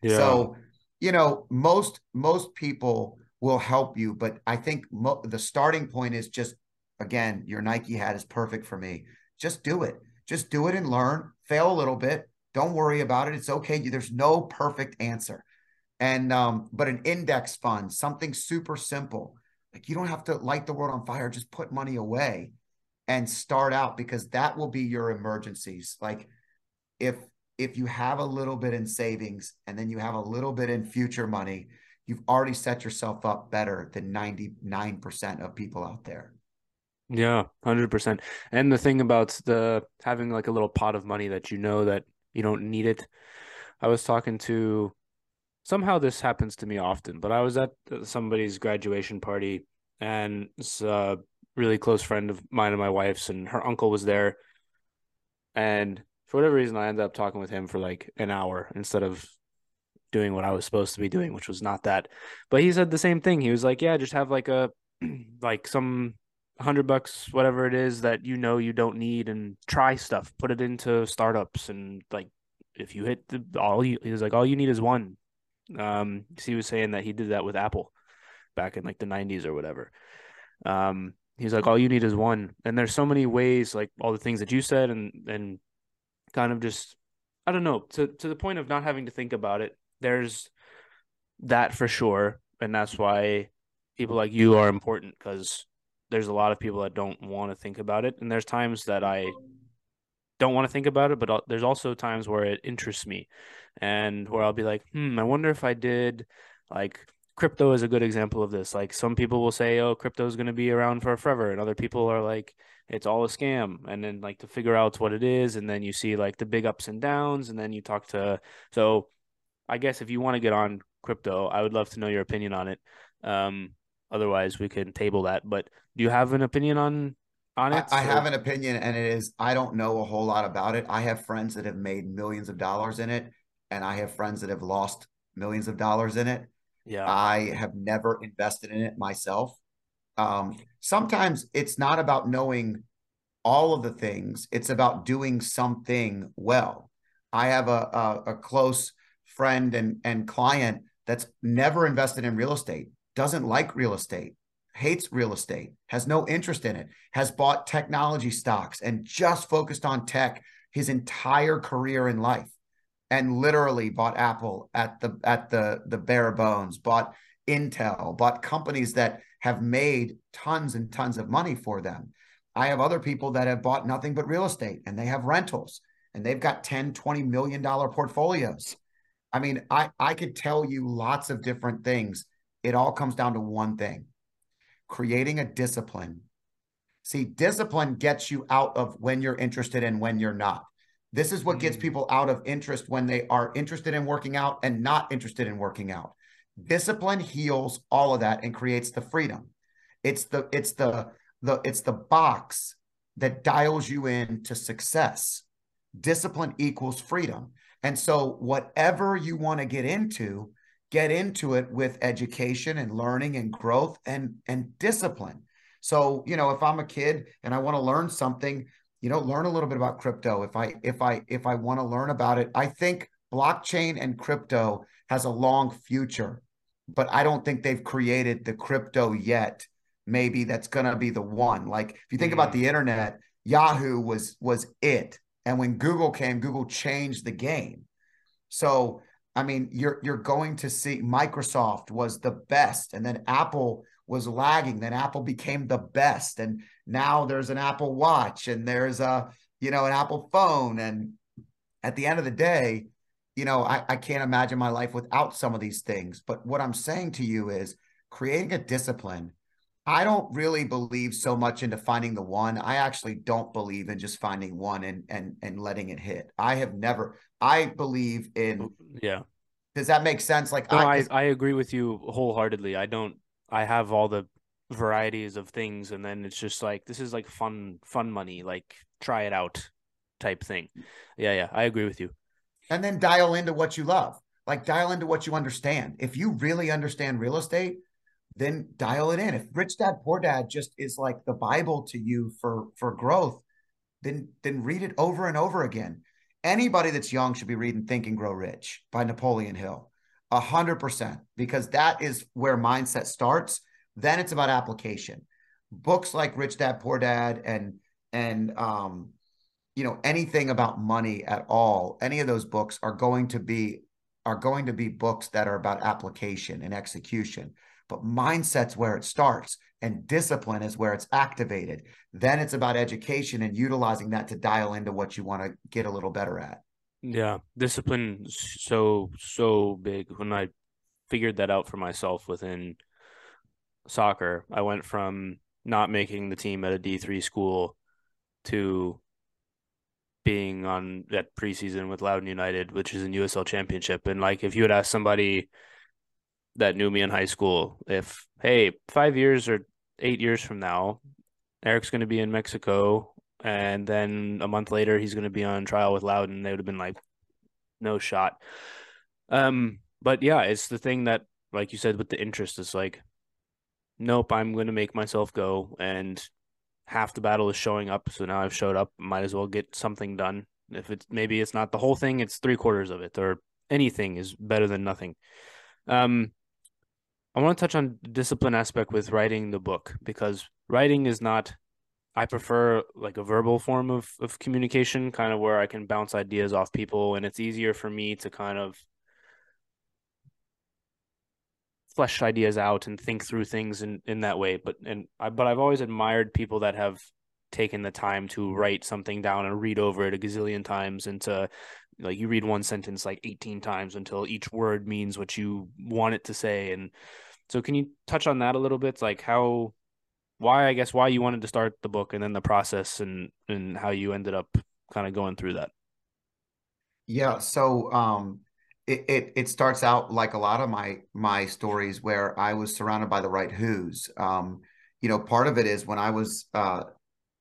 Yeah. So you know, most most people will help you, but I think mo- the starting point is just again, your Nike hat is perfect for me. Just do it. Just do it and learn. Fail a little bit. Don't worry about it. It's okay. There's no perfect answer. And um, but an index fund, something super simple. Like you don't have to light the world on fire. Just put money away and start out because that will be your emergencies. Like if if you have a little bit in savings and then you have a little bit in future money, you've already set yourself up better than 99% of people out there. Yeah, 100%. And the thing about the having like a little pot of money that you know that you don't need it. I was talking to somehow this happens to me often, but I was at somebody's graduation party and it's a uh, really close friend of mine and my wife's and her uncle was there. And for whatever reason, I ended up talking with him for like an hour instead of doing what I was supposed to be doing, which was not that. But he said the same thing. He was like, "Yeah, just have like a like some hundred bucks, whatever it is that you know you don't need, and try stuff. Put it into startups, and like if you hit the all you, he was like, all you need is one. Um, he was saying that he did that with Apple back in like the '90s or whatever. Um, he's like, all you need is one, and there's so many ways, like all the things that you said, and and kind of just I don't know to to the point of not having to think about it. There's that for sure, and that's why people like you are important because there's a lot of people that don't want to think about it, and there's times that I don't want to think about it, but there's also times where it interests me, and where I'll be like, hmm, I wonder if I did like crypto is a good example of this. Like some people will say, "Oh, crypto is going to be around for forever," and other people are like, "It's all a scam." And then like to figure out what it is, and then you see like the big ups and downs, and then you talk to. So, I guess if you want to get on crypto, I would love to know your opinion on it. Um, otherwise, we can table that. But do you have an opinion on on it? I, I have an opinion, and it is I don't know a whole lot about it. I have friends that have made millions of dollars in it, and I have friends that have lost millions of dollars in it yeah. I have never invested in it myself. Um, sometimes it's not about knowing all of the things, it's about doing something well. I have a, a, a close friend and, and client that's never invested in real estate, doesn't like real estate, hates real estate, has no interest in it, has bought technology stocks and just focused on tech his entire career in life and literally bought Apple at the at the the bare bones, bought Intel, bought companies that have made tons and tons of money for them. I have other people that have bought nothing but real estate and they have rentals and they've got 10, 20 million dollar portfolios. I mean, I I could tell you lots of different things. It all comes down to one thing. Creating a discipline. See, discipline gets you out of when you're interested and when you're not. This is what gets mm. people out of interest when they are interested in working out and not interested in working out. Discipline heals all of that and creates the freedom. It's the it's the the it's the box that dials you in to success. Discipline equals freedom. And so whatever you want to get into, get into it with education and learning and growth and and discipline. So, you know, if I'm a kid and I want to learn something, you know learn a little bit about crypto. If i if i if i want to learn about it i think blockchain and crypto has a long future but i don't think they've created the crypto yet maybe that's going to be the one. Like if you think about mm. the internet yahoo was was it. And when google came google changed the game. So i mean you're you're going to see microsoft was the best and then apple was lagging then apple became the best and now there's an apple watch and there's a you know an apple phone and at the end of the day you know I, I can't imagine my life without some of these things. But what i'm saying to you is creating a discipline i don't really believe so much into finding the one. I actually don't believe in just finding one and and and letting it hit. I have never i believe in oh, yeah. Does that make sense? Like no, I, I, I agree with you wholeheartedly. I don't I have all the varieties of things and then it's just like this is like fun fun money like try it out type thing. Yeah yeah i agree with you. And then dial into what you love. Like dial into what you understand. If you really understand real estate then dial it in if rich dad poor dad just is like the bible to you for for growth then then read it over and over again anybody that's young should be reading think and grow rich by napoleon hill a hundred percent, because that is where mindset starts. Then it's about application. Books like Rich Dad Poor Dad and and um, you know anything about money at all. Any of those books are going to be are going to be books that are about application and execution. But mindset's where it starts, and discipline is where it's activated. Then it's about education and utilizing that to dial into what you want to get a little better at. Yeah, discipline so so big. When I figured that out for myself within soccer, I went from not making the team at a D3 school to being on that preseason with Loudoun United, which is an USL championship. And like if you had asked somebody that knew me in high school, if hey, five years or eight years from now, Eric's going to be in Mexico, and then a month later he's going to be on trial with Loudoun they would have been like, no shot. Um, but yeah, it's the thing that, like you said, with the interest, is like, nope, I'm going to make myself go, and half the battle is showing up. So now I've showed up, might as well get something done. If it's maybe it's not the whole thing, it's three quarters of it, or anything is better than nothing. Um, I want to touch on discipline aspect with writing the book because writing is not I prefer like a verbal form of of communication, kind of where I can bounce ideas off people and it's easier for me to kind of flesh ideas out and think through things in in that way. But and I but I've always admired people that have taken the time to write something down and read over it a gazillion times and to like you read one sentence like 18 times until each word means what you want it to say and so can you touch on that a little bit? Like how, why I guess why you wanted to start the book and then the process and and how you ended up kind of going through that. Yeah. So um, it, it it starts out like a lot of my my stories where I was surrounded by the right who's. Um, you know, part of it is when I was uh,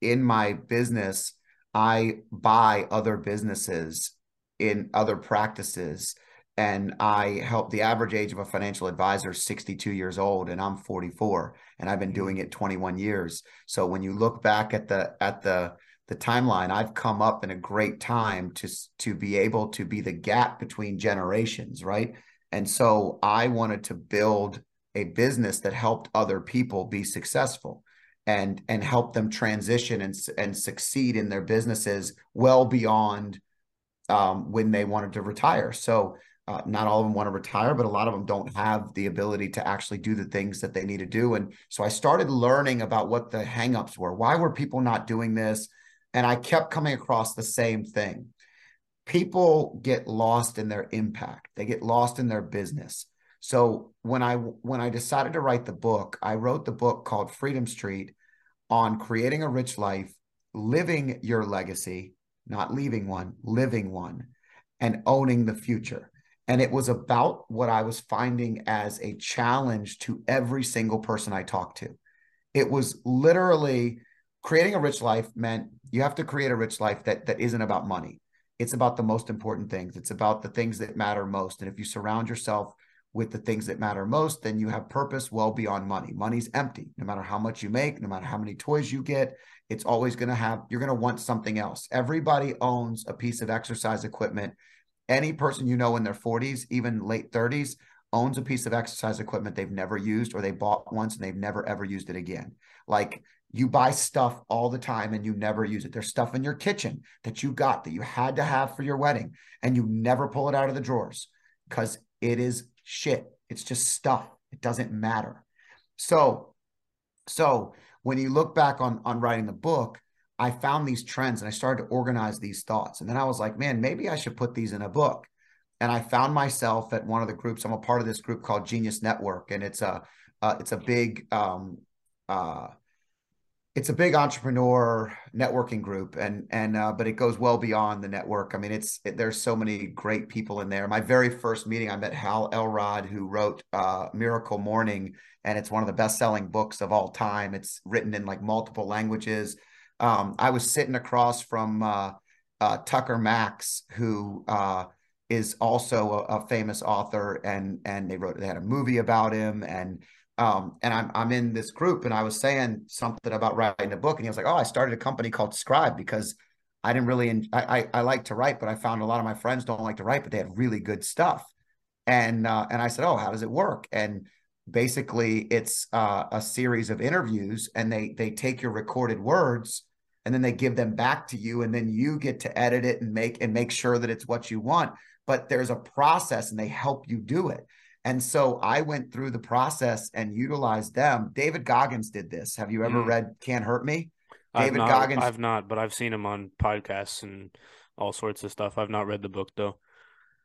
in my business, I buy other businesses in other practices and I help the average age of a financial advisor is 62 years old and I'm 44 and I've been mm-hmm. doing it 21 years. So when you look back at the at the the timeline, I've come up in a great time to to be able to be the gap between generations, right? And so I wanted to build a business that helped other people be successful and and help them transition and and succeed in their businesses well beyond um, when they wanted to retire. So uh, not all of them want to retire, but a lot of them don't have the ability to actually do the things that they need to do. And so I started learning about what the hangups were. Why were people not doing this? And I kept coming across the same thing. People get lost in their impact. They get lost in their business. So when I when I decided to write the book, I wrote the book called Freedom Street on creating a rich life, living your legacy, not leaving one, living one, and owning the future. And it was about what I was finding as a challenge to every single person I talked to. It was literally creating a rich life meant you have to create a rich life that that isn't about money. It's about the most important things. It's about the things that matter most. And if you surround yourself with the things that matter most, then you have purpose well beyond money. Money's empty. No matter how much you make, no matter how many toys you get, it's always going to have, you're going to want something else. Everybody owns a piece of exercise equipment any person you know in their 40s, even late 30s, owns a piece of exercise equipment they've never used or they bought once and they've never ever used it again. Like you buy stuff all the time and you never use it. There's stuff in your kitchen that you got that you had to have for your wedding and you never pull it out of the drawers because it is shit. It's just stuff. It doesn't matter. So, so when you look back on on writing the book, I found these trends and I started to organize these thoughts. And then I was like, man, maybe I should put these in a book. And I found myself at one of the groups. I'm a part of this group called Genius Network, and it's a uh, it's a big um, uh, it's a big entrepreneur networking group, and and uh, but it goes well beyond the network. I mean, it's it, there's so many great people in there. My very first meeting, I met Hal Elrod, who wrote uh, Miracle Morning, and it's one of the best selling books of all time. It's written in like multiple languages um, I was sitting across from uh, uh, Tucker Max, who uh, is also a, a, famous author, and and they wrote they had a movie about him, and um, and I'm I'm in this group, and I was saying something about writing a book, and he was like, "Oh, I started a company called Scribe because." I didn't really, I, I, I like to write, but I found a lot of my friends don't like to write, but they had really good stuff. And, uh, and I said, Oh, how does it work? And basically it's uh, a series of interviews and they they take your recorded words and then they give them back to you and then you get to edit it and make and make sure that it's what you want but there's a process and they help you do it and so i went through the process and utilized them david goggins did this have you ever mm. read can't hurt me david I've not, goggins i've not but i've seen him on podcasts and all sorts of stuff. I've not read the book though.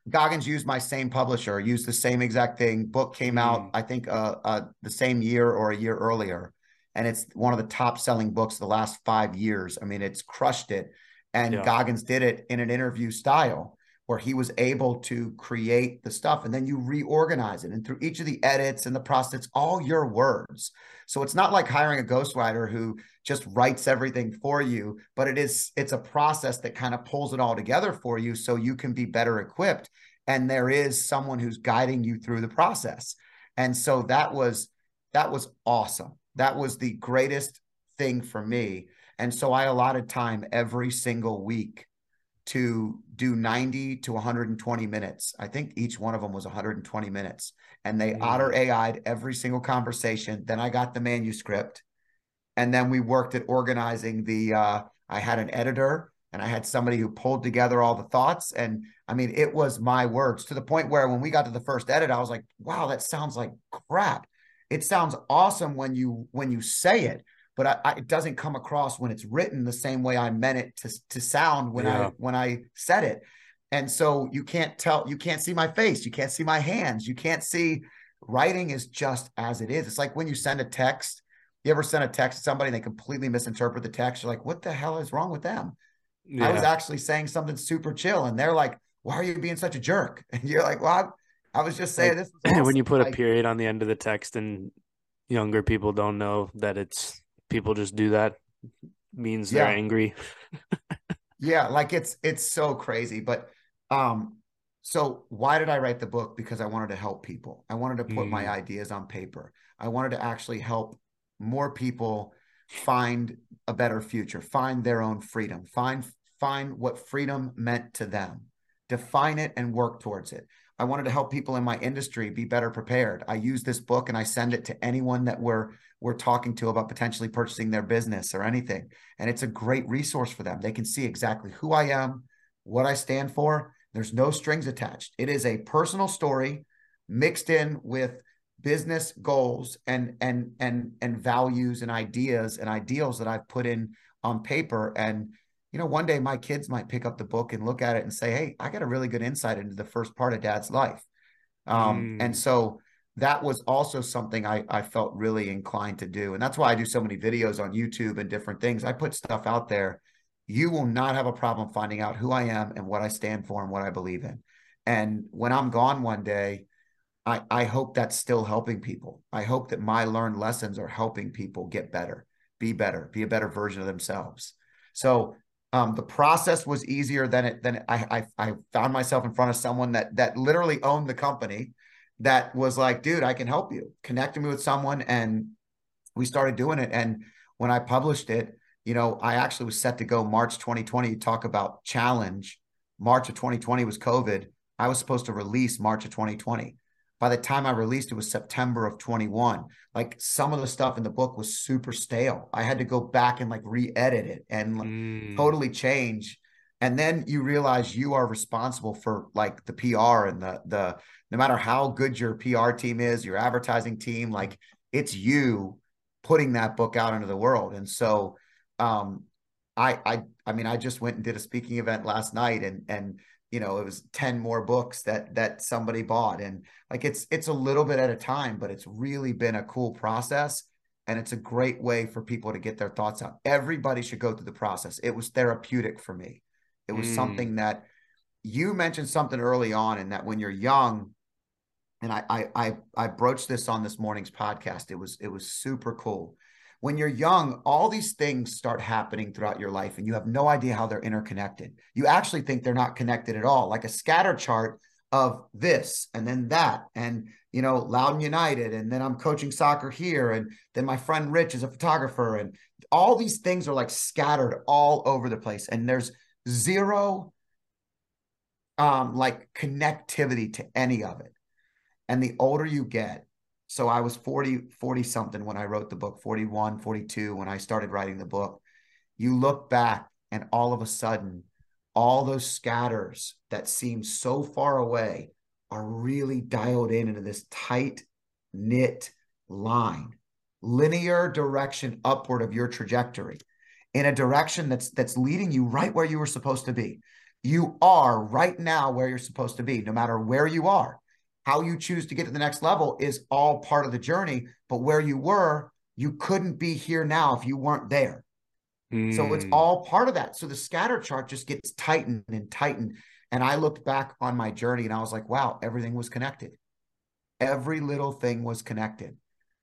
Goggins used my same publisher, used the same exact thing. Book came out, mm. I think, uh, uh, the same year or a year earlier, and it's one of the top selling books the last five years. I mean, it's crushed it. And yeah. Goggins did it in an interview style where he was able to create the stuff and then you reorganize it. And through each of the edits and the process, it's all your words. So it's not like hiring a ghostwriter who just writes everything for you, but it is it's a process that kind of pulls it all together for you so you can be better equipped. And there is someone who's guiding you through the process. And so that was that was awesome. That was the greatest thing for me. And so I allotted time every single week to do 90 to 120 minutes. I think each one of them was 120 minutes. And they mm-hmm. otter AI'd every single conversation. Then I got the manuscript. And then we worked at organizing the uh, I had an editor and I had somebody who pulled together all the thoughts. And I mean, it was my words to the point where when we got to the first edit, I was like, wow, that sounds like crap. It sounds awesome when you when you say it, but I, I, it doesn't come across when it's written the same way I meant it to to sound when yeah. I when I said it. And so you can't tell, you can't see my face, you can't see my hands, you can't see. Writing is just as it is. It's like when you send a text. You ever send a text to somebody and they completely misinterpret the text? You're like, what the hell is wrong with them? Yeah. I was actually saying something super chill, and they're like, "Why are you being such a jerk?" And you're like, "Well, I, was just saying like, this." Awesome. when you put like, a period on the end of the text, and younger people don't know that it's people just do that means they're yeah. angry. yeah, like it's it's so crazy. But um, so why did I write the book? Because I wanted to help people. I wanted to put mm. my ideas on paper. I wanted to actually help more people find a better future, find their own freedom, find find what freedom meant to them, define it and work towards it. I wanted to help people in my industry be better prepared. I use this book and I send it to anyone that we're we're talking to about potentially purchasing their business or anything. And it's a great resource for them. They can see exactly who I am, what I stand for. There's no strings attached. It is a personal story mixed in with business goals and and and and values and ideas and ideals that I've put in on paper and you know, one day my kids might pick up the book and look at it and say, Hey, I got a really good insight into the first part of dad's life. Um, mm. And so that was also something I, I felt really inclined to do. And that's why I do so many videos on YouTube and different things. I put stuff out there. You will not have a problem finding out who I am and what I stand for and what I believe in. And when I'm gone one day, I, I hope that's still helping people. I hope that my learned lessons are helping people get better, be better, be a better version of themselves. So um, the process was easier than it than I, I, I found myself in front of someone that that literally owned the company that was like, dude, I can help you. Connected me with someone and we started doing it. And when I published it, you know, I actually was set to go March 2020, talk about challenge. March of 2020 was COVID. I was supposed to release March of 2020. By the time I released it was September of 21. Like some of the stuff in the book was super stale. I had to go back and like re-edit it and mm. totally change. And then you realize you are responsible for like the PR and the the no matter how good your PR team is, your advertising team, like it's you putting that book out into the world. And so um I I I mean I just went and did a speaking event last night and and you know it was 10 more books that that somebody bought. And like it's it's a little bit at a time but it's really been a cool process. And it's a great way for people to get their thoughts out. Everybody should go through the process. It was therapeutic for me. It was mm. something that you mentioned something early on in that when you're young and I, I i i broached this on this morning's podcast. It was it was super cool when you're young, all these things start happening throughout your life and you have no idea how they're interconnected. You actually think they're not connected at all, like a scatter chart of this and then that and you know Loudoun United and then I'm coaching soccer here and then my friend Rich is a photographer and all these things are like scattered all over the place and there's zero um like connectivity to any of it. And the older you get, so I was 40, 40 something when I wrote the book, 41, 42 when I started writing the book. You look back and all of a sudden, all those scatters that seem so far away are really dialed in into this tight knit line, linear direction upward of your trajectory in a direction that's that's leading you right where you were supposed to be. You are right now where you're supposed to be, no matter where you are. How you choose to get to the next level is all part of the journey. But where you were, you couldn't be here now if you weren't there. Mm. So it's hmm. all part of that. So the scatter chart just gets tightened and tightened. And I looked back on my journey and I was like, wow, everything was connected. Every little thing was connected.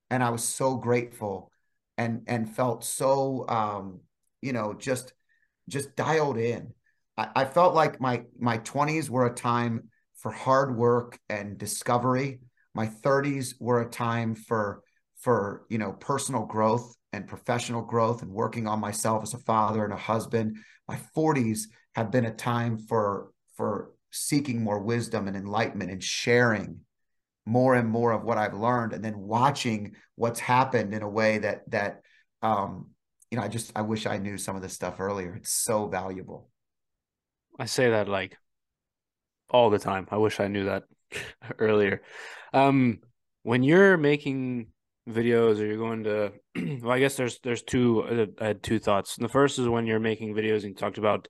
And I was so grateful and and felt so um, you know, just just dialed in. I, I felt like my my 20s were a time for hard work and discovery. My 30s were a time for for you know personal growth and professional growth and working on myself as a father and a husband. My 40s have been a time for for seeking more wisdom and enlightenment and sharing more and more of what I've learned and then watching what's happened in a way that that um you know I just I wish I knew some of this stuff earlier. It's so valuable. I say that like all the time. I wish I knew that earlier. Um when you're making videos or you're going to well i guess there's there's two i had two thoughts the first is when you're making videos and you talked about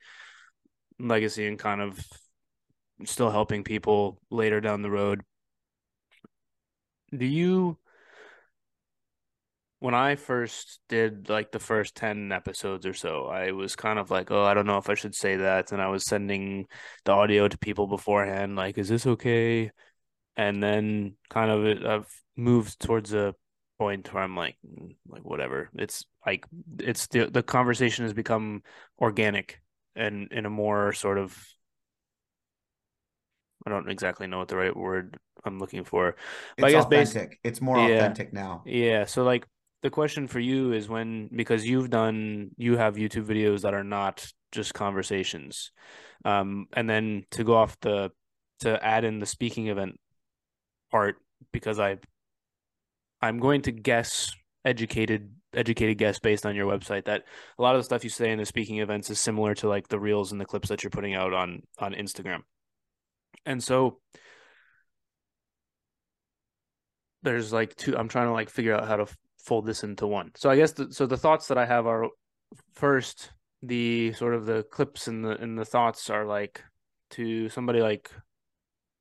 legacy and kind of still helping people later down the road do you when i first did like the first 10 episodes or so i was kind of like oh i don't know if i should say that and i was sending the audio to people beforehand like is this okay and then kind of I've moved towards a point where I'm like, mm, like whatever. It's like it's the the conversation has become organic and in a more sort of I don't exactly know what the right word I'm looking for. But it's I guess authentic. It's more yeah, authentic now. Yeah. So like the question for you is when because you've done you have YouTube videos that are not just conversations. Um and then to go off the to add in the speaking event part because I I'm going to guess educated educated guess based on your website that a lot of the stuff you say in the speaking events is similar to like the reels and the clips that you're putting out on on Instagram. And so there's like two I'm trying to like figure out how to fold this into one. So I guess the, so the thoughts that I have are first the sort of the clips and the and the thoughts are like to somebody like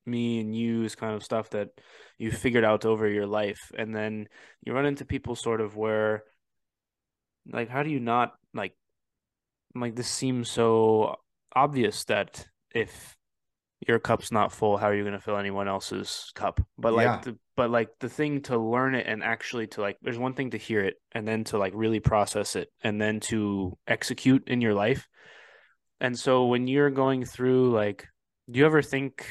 me and you is kind of stuff that you figured out over your life and then you run into people sort of where like how do you not like like this seems so obvious that if your cup's not full how are you going to fill anyone else's cup but like yeah. the, but like the thing to learn it and actually to like there's one thing to hear it and then to like really process it and then to execute in your life and so when you're going through like do you ever think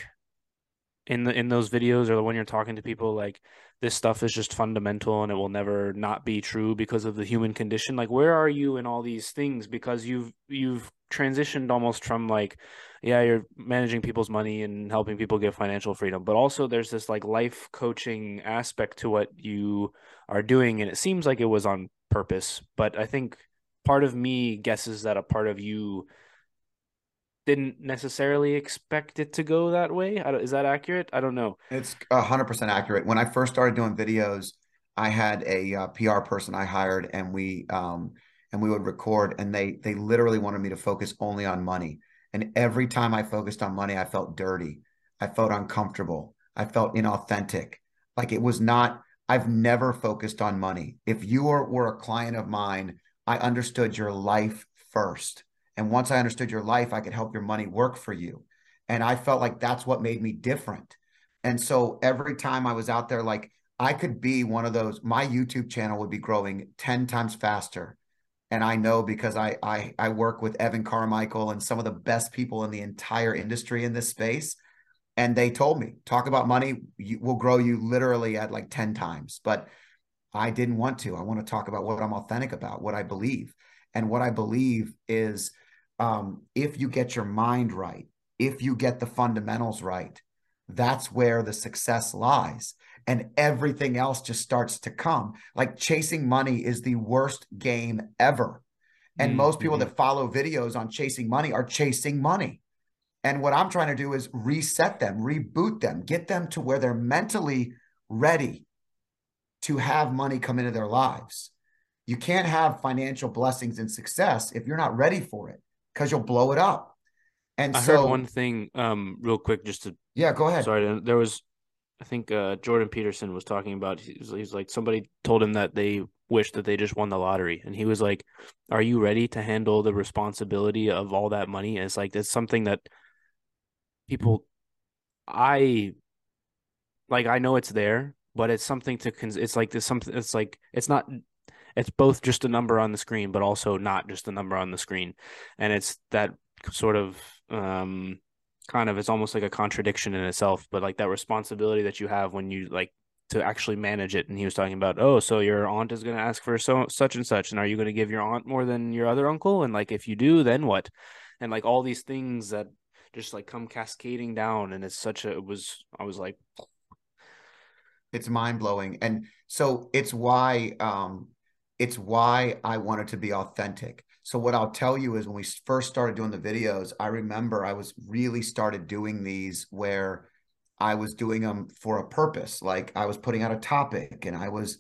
in the in those videos or when you're talking to people like this stuff is just fundamental and it will never not be true because of the human condition. Like where are you in all these things? Because you've you've transitioned almost from like yeah you're managing people's money and helping people get financial freedom but also there's this like life coaching aspect to what you are doing and it seems like it was on purpose. But i think part of me guesses that a part of you didn't necessarily expect it to go that way. Is that accurate? I don't know. It's hundred percent accurate. When I first started doing videos, I had a uh, PR person I hired, and we um, and we would record, and they they literally wanted me to focus only on money. And every time I focused on money, I felt dirty. I felt uncomfortable. I felt inauthentic. Like it was not. I've never focused on money. If you were, were a client of mine, I understood your life first. And once I understood your life, I could help your money work for you. And I felt like that's what made me different. And so every time I was out there, like I could be one of those, my YouTube channel would be growing 10 times faster. And I know because I, I, I work with Evan Carmichael and some of the best people in the entire industry in this space. And they told me, talk about money, will grow you literally at like 10 times. But I didn't want to. I want to talk about what I'm authentic about, what I believe. And what I believe is um, if you get your mind right, if you get the fundamentals right, that's where the success lies. And everything else just starts to come. Like chasing money is the worst game ever. And mm-hmm. most people that follow videos on chasing money are chasing money. And what I'm trying to do is reset them, reboot them, get them to where they're mentally ready to have money come into their lives. You can't have financial blessings and success if you're not ready for it because you'll blow it up. And I so, heard one thing, um, real quick, just to yeah, go ahead. sorry. There was, I think, uh, Jordan Peterson was talking about. He's he's like somebody told him that they wish that they just won the lottery, and he was like, "Are you ready to handle the responsibility of all that money?" And it's like it's something that people, I like. I know it's there, but it's something to. Cons- it's like this something. It's like it's not it's both just a number on the screen, but also not just a number on the screen. And it's that sort of um kind of it's almost like a contradiction in itself, but like that responsibility that you have when you like to actually manage it. And he was talking about, oh, so your aunt is going to ask for so such and such, and are you going to give your aunt more than your other uncle? And like if you do, then what? And like all these things that just like come cascading down, and it's such a it was I was like, it's mind blowing, and so it's why um it's why I wanted to be authentic. So what I'll tell you is when we first started doing the videos, I remember I was really started doing these where I was doing them for a purpose. Like I was putting out a topic and I was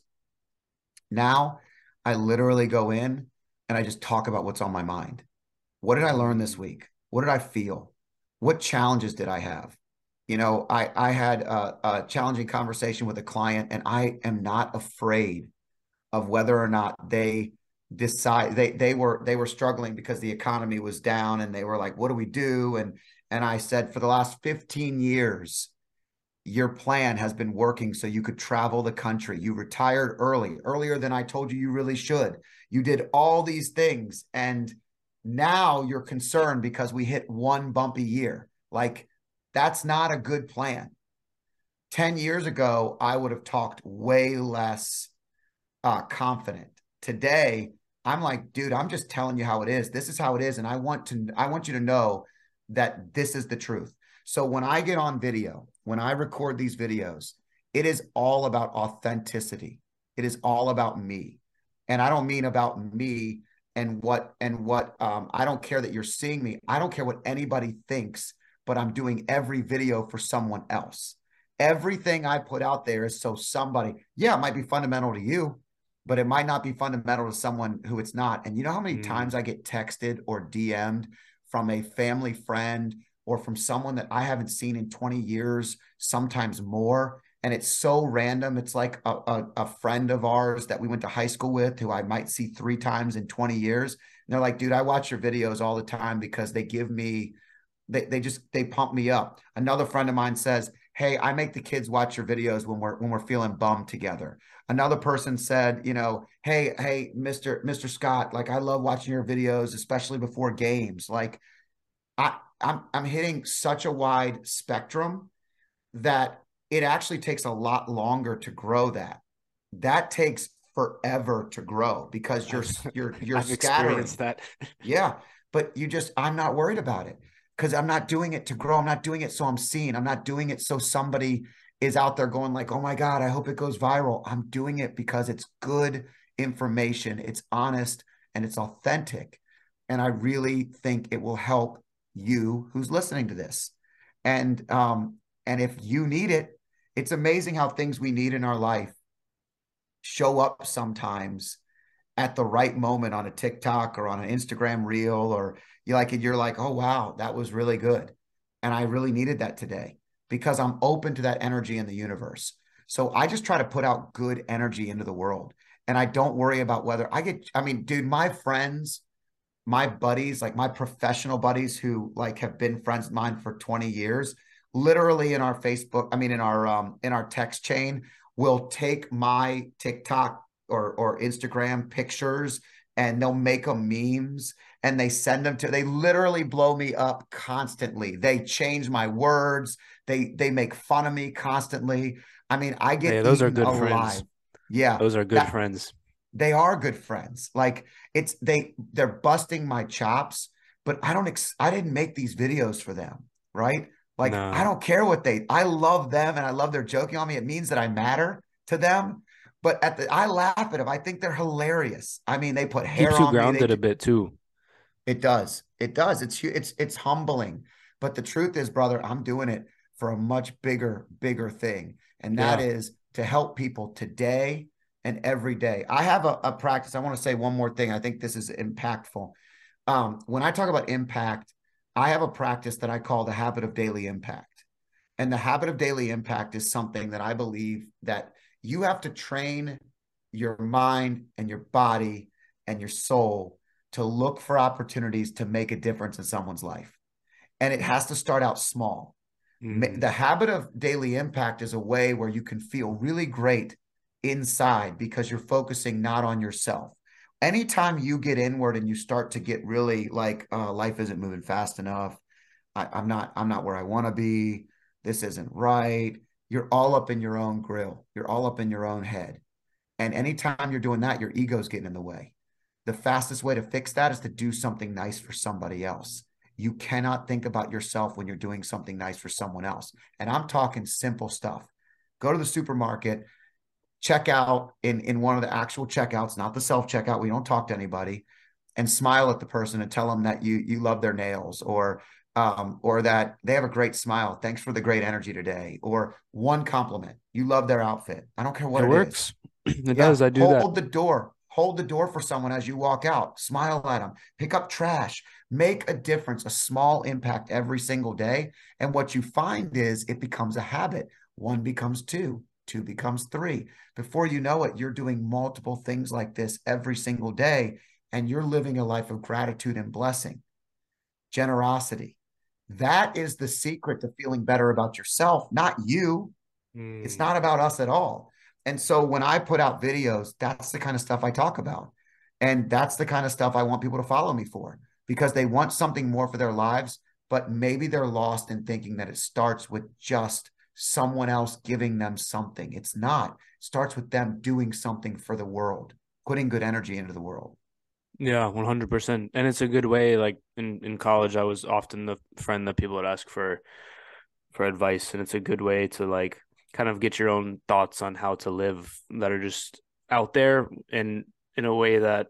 now I literally go in and I just talk about what's on my mind. What did I learn this week? What did I feel? What challenges did I have? You know, I I had a, a challenging conversation with a client and I am not afraid of whether or not they decide they they were they were struggling because the economy was down and they were like what do we do? And and I said for the last 15 years your plan has been working so you could travel the country. You retired early earlier than I told you you really should. You did all these things and now you're concerned because we hit one bumpy year. Like that's not a good plan. 10 years ago I would have talked way less uh, confident. Today, I'm like, dude, I'm just telling you how it is. This is how it is, and I want to, I want you to know that this is the truth. So when I get on video, when I record these videos, it is all about authenticity. It is all about me, and I don't mean about me and what and what. Um, I don't care that you're seeing me. I don't care what anybody thinks. But I'm doing every video for someone else. Everything I put out there is so somebody, yeah, it might be fundamental to you but it might not be fundamental to someone who it's not. And you know how many mm. times I get texted or DM'd from a family friend or from someone that I haven't seen in 20 years, sometimes more. And it's so random. It's like a, a, a, friend of ours that we went to high school with who I might see three times in 20 years. And they're like, dude, I watch your videos all the time because they give me, they, they just, they pump me up. Another friend of mine says, hey i make the kids watch your videos when we're when we're feeling bummed together another person said you know hey hey mr mr scott like i love watching your videos especially before games like i i'm i'm hitting such a wide spectrum that it actually takes a lot longer to grow that that takes forever to grow because you're you're you're I've scattering that yeah but you just i'm not worried about it because I'm not doing it to grow. I'm not doing it so I'm seen. I'm not doing it so somebody is out there going like, "Oh my god, I hope it goes viral." I'm doing it because it's good information, it's honest, and it's authentic. And I really think it will help you who's listening to this. And um and if you need it, it's amazing how things we need in our life show up sometimes at the right moment on a TikTok or on an Instagram reel or you like it, you're like, oh wow, that was really good. And I really needed that today because I'm open to that energy in the universe. So I just try to put out good energy into the world. And I don't worry about whether I get, I mean, dude, my friends, my buddies, like my professional buddies who like have been friends of mine for 20 years, literally in our Facebook, I mean, in our um in our text chain, will take my TikTok or or Instagram pictures and they'll make them memes and they send them to they literally blow me up constantly they change my words they they make fun of me constantly i mean i get yeah, those are good alive. friends yeah those are good that, friends they are good friends like it's they they're busting my chops but i don't ex- i didn't make these videos for them right like no. i don't care what they i love them and i love their joking on me it means that i matter to them but at the, I laugh at them. I think they're hilarious. I mean, they put hair Keeps you grounded me. a bit too. It does. It does. It's it's it's humbling. But the truth is, brother, I'm doing it for a much bigger, bigger thing, and that yeah. is to help people today and every day. I have a, a practice. I want to say one more thing. I think this is impactful. Um, when I talk about impact, I have a practice that I call the habit of daily impact. And the habit of daily impact is something that I believe that you have to train your mind and your body and your soul to look for opportunities to make a difference in someone's life. And it has to start out small. Mm-hmm. The habit of daily impact is a way where you can feel really great inside because you're focusing not on yourself. Anytime you get inward and you start to get really like uh, life isn't moving fast enough, I, I'm not I'm not where I want to be. This isn't right. You're all up in your own grill. You're all up in your own head. And anytime you're doing that, your ego's getting in the way. The fastest way to fix that is to do something nice for somebody else. You cannot think about yourself when you're doing something nice for someone else. And I'm talking simple stuff. Go to the supermarket, check out in, in one of the actual checkouts, not the self checkout. We don't talk to anybody and smile at the person and tell them that you you love their nails or um, or that they have a great smile. Thanks for the great energy today. Or one compliment. You love their outfit. I don't care what it, it works. Is. It yeah, does. I do hold that. Hold the door hold the door for someone as you walk out, smile at them, pick up trash, make a difference, a small impact every single day. And what you find is it becomes a habit. One becomes two, two becomes three. Before you know it, you're doing multiple things like this every single day, and you're living a life of gratitude and blessing, generosity. That is the secret to feeling better about yourself, not you. Mm. It's hmm. not about us at all. And so when I put out videos, that's the kind of stuff I talk about. And that's the kind of stuff I want people to follow me for because they want something more for their lives, but maybe they're lost in thinking that it starts with just someone else giving them something. It's not. It starts with them doing something for the world, putting good energy into the world. Yeah, 100%. And it's a good way like in in college I was often the friend that people would ask for for advice and it's a good way to like kind of get your own thoughts on how to live that are just out there and in a way that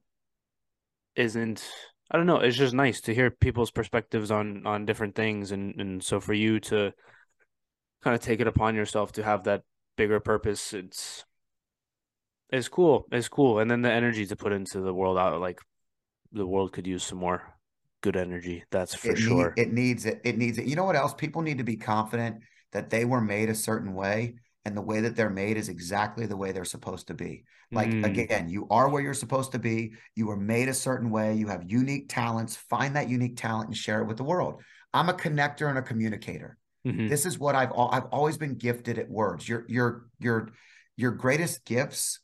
isn't I don't know, it's just nice to hear people's perspectives on on different things and and so for you to kind of take it upon yourself to have that bigger purpose, it's it's cool. It's cool. And then the energy to put into the world out like the world could use some more good energy. That's for it sure. Need, it needs it. It needs it. You know what else? People need to be confident that they were made a certain way and the way that they're made is exactly the way they're supposed to be. Like mm. again, you are where you're supposed to be. You were made a certain way. You have unique talents. Find that unique talent and share it with the world. I'm a connector and a communicator. Mm-hmm. This is what I've I've always been gifted at words. Your your your your greatest gifts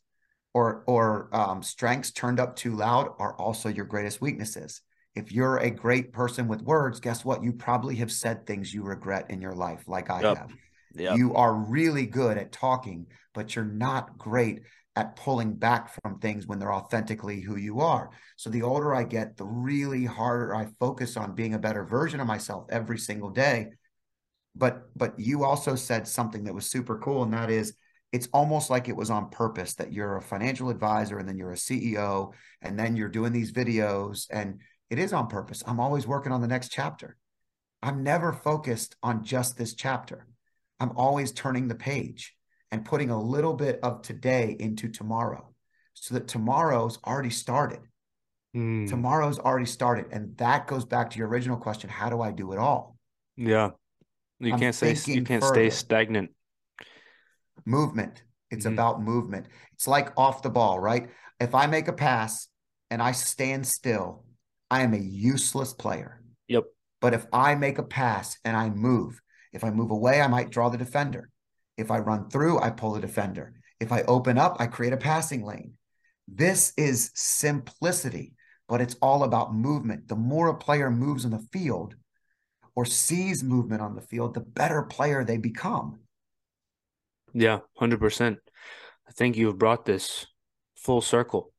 or or um, strengths turned up too loud are also your greatest weaknesses. If you're a great person with words, guess what? You probably have said things you regret in your life, like I yep. have. Yep. You are really good at talking, but you're not great at pulling back from things when they're authentically who you are. So the older I get, the really harder I focus on being a better version of myself every single day. But but you also said something that was super cool, and that is it's almost like it was on purpose that you're a financial advisor and then you're a CEO and then you're doing these videos and it is on purpose. I'm always working on the next chapter. I'm never focused on just this chapter. I'm always turning the page and putting a little bit of today into tomorrow so that tomorrow's already started. Mm. Tomorrow's already started. And that goes back to your original question how do I do it all? Yeah. You I'm can't say you can't further. stay stagnant. Movement. It's mm-hmm. about movement. It's like off the ball, right? If I make a pass and I stand still, I am a useless player. Yep. But if I make a pass and I move, if I move away, I might draw the defender. If I run through, I pull the defender. If I open up, I create a passing lane. This is simplicity, but it's all about movement. The more a player moves in the field or sees movement on the field, the better player they become. Yeah, 100%. I think you've brought this full circle.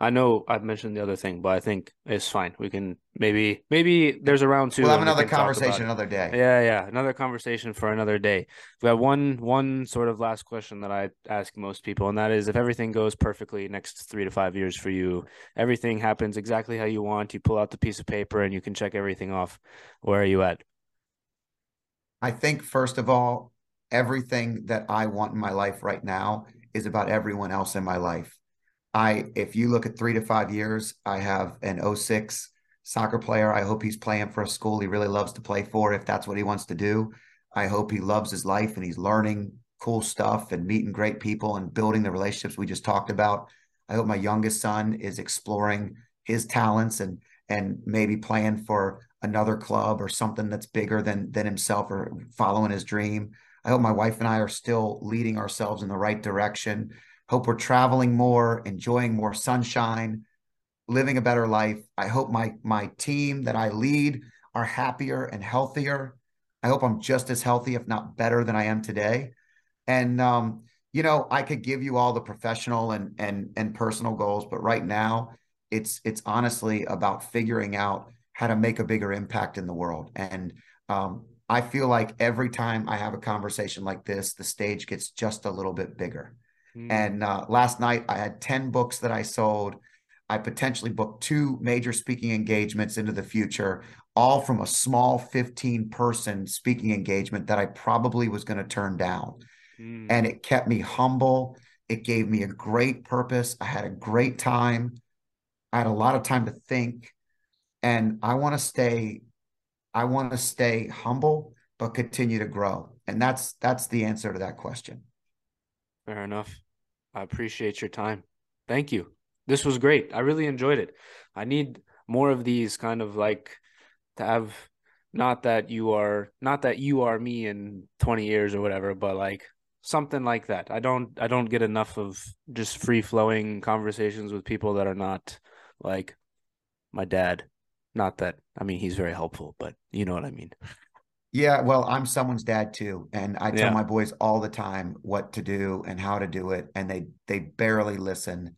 I know I've mentioned the other thing, but I think it's fine. We can maybe maybe there's a round two. We'll have another we conversation another day. Yeah, yeah, another conversation for another day. We have one one sort of last question that I ask most people, and that is if everything goes perfectly next three to five years for you, everything happens exactly how you want. You pull out the piece of paper and you can check everything off. Where are you at? I think first of all, everything that I want in my life right now is about everyone else in my life I if you look at three to five years, I have an 06 soccer player. I hope he's playing for a school he really loves to play for if that's what he wants to do. I hope he loves his life and he's learning cool stuff and meeting great people and building the relationships we just talked about. I hope my youngest son is exploring his talents and and maybe playing for another club or something that's bigger than than himself or following his dream. I hope my wife and I are still leading ourselves in the right direction. Hope we're traveling more, enjoying more sunshine, living a better life. I hope my my team that I lead are happier and healthier. I hope I'm just as healthy, if not better, than I am today. And um, you know, I could give you all the professional and and and personal goals, but right now, it's it's honestly about figuring out how to make a bigger impact in the world. And um, I feel like every time I have a conversation like this, the stage gets just a little bit bigger. Mm. And uh, last night, I had ten books that I sold. I potentially booked two major speaking engagements into the future, all from a small 15 person speaking engagement that I probably was going to turn down. Mm. And it kept me humble. It gave me a great purpose. I had a great time. I had a lot of time to think. And I want to stay, I want to stay humble, but continue to grow. And that's that's the answer to that question. Fair enough. I appreciate your time. Thank you. This was great. I really enjoyed it. I need more of these kind of like to have not that you are not that you are me in 20 years or whatever, but like something like that. I don't I don't get enough of just free flowing conversations with people that are not like my dad. Not that I mean he's very helpful, but you know what I mean. Yeah, well, I'm someone's dad too, and I tell yeah. my boys all the time what to do and how to do it, and they they barely listen.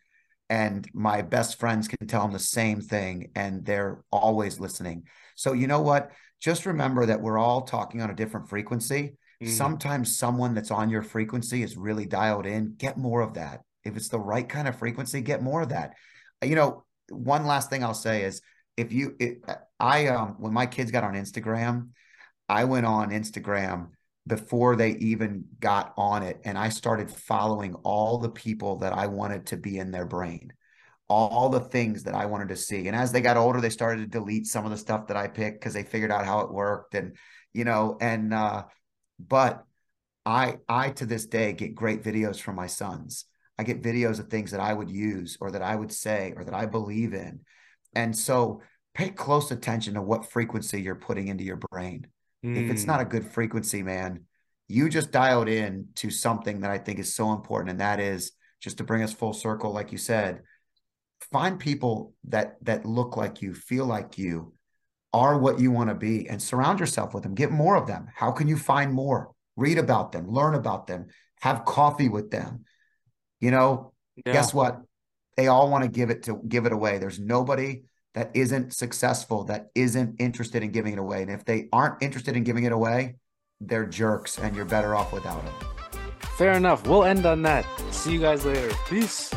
And my best friends can tell them the same thing, and they're always listening. So you know what? Just remember that we're all talking on a different frequency, Mm-hmm. Sometimes someone that's on your frequency is really dialed in. Get more of that. If it's the right kind of frequency, get more of that. You know, one last thing I'll say is if you, it, I, um, when my kids got on Instagram, I went on Instagram before they even got on it and I started following all the people that I wanted to be in their brain all the things that I wanted to see. And as they got older, they started to delete some of the stuff that I picked because they figured out how it worked. And, you know, and uh, but I I to this day get great videos from my sons. I get videos of things that I would use or that I would say or that I believe in. And so pay close attention to what frequency you're putting into your brain. Mm. If it's not a hmm. good frequency, man, you just dialed in to something that I think is so important. And that is just to bring us full circle, like you said, find people that that look like you, feel like you, are what you want to be and surround yourself with them. Get more of them. How can you find more? Read about them, learn about them, have coffee with them. You know, yeah. guess what? They all want to give it to give it away. There's nobody that isn't successful that isn't interested in giving it away. And if they aren't interested in giving it away, they're jerks and you're better off without them. Fair enough. We'll end on that. See you guys later. Peace.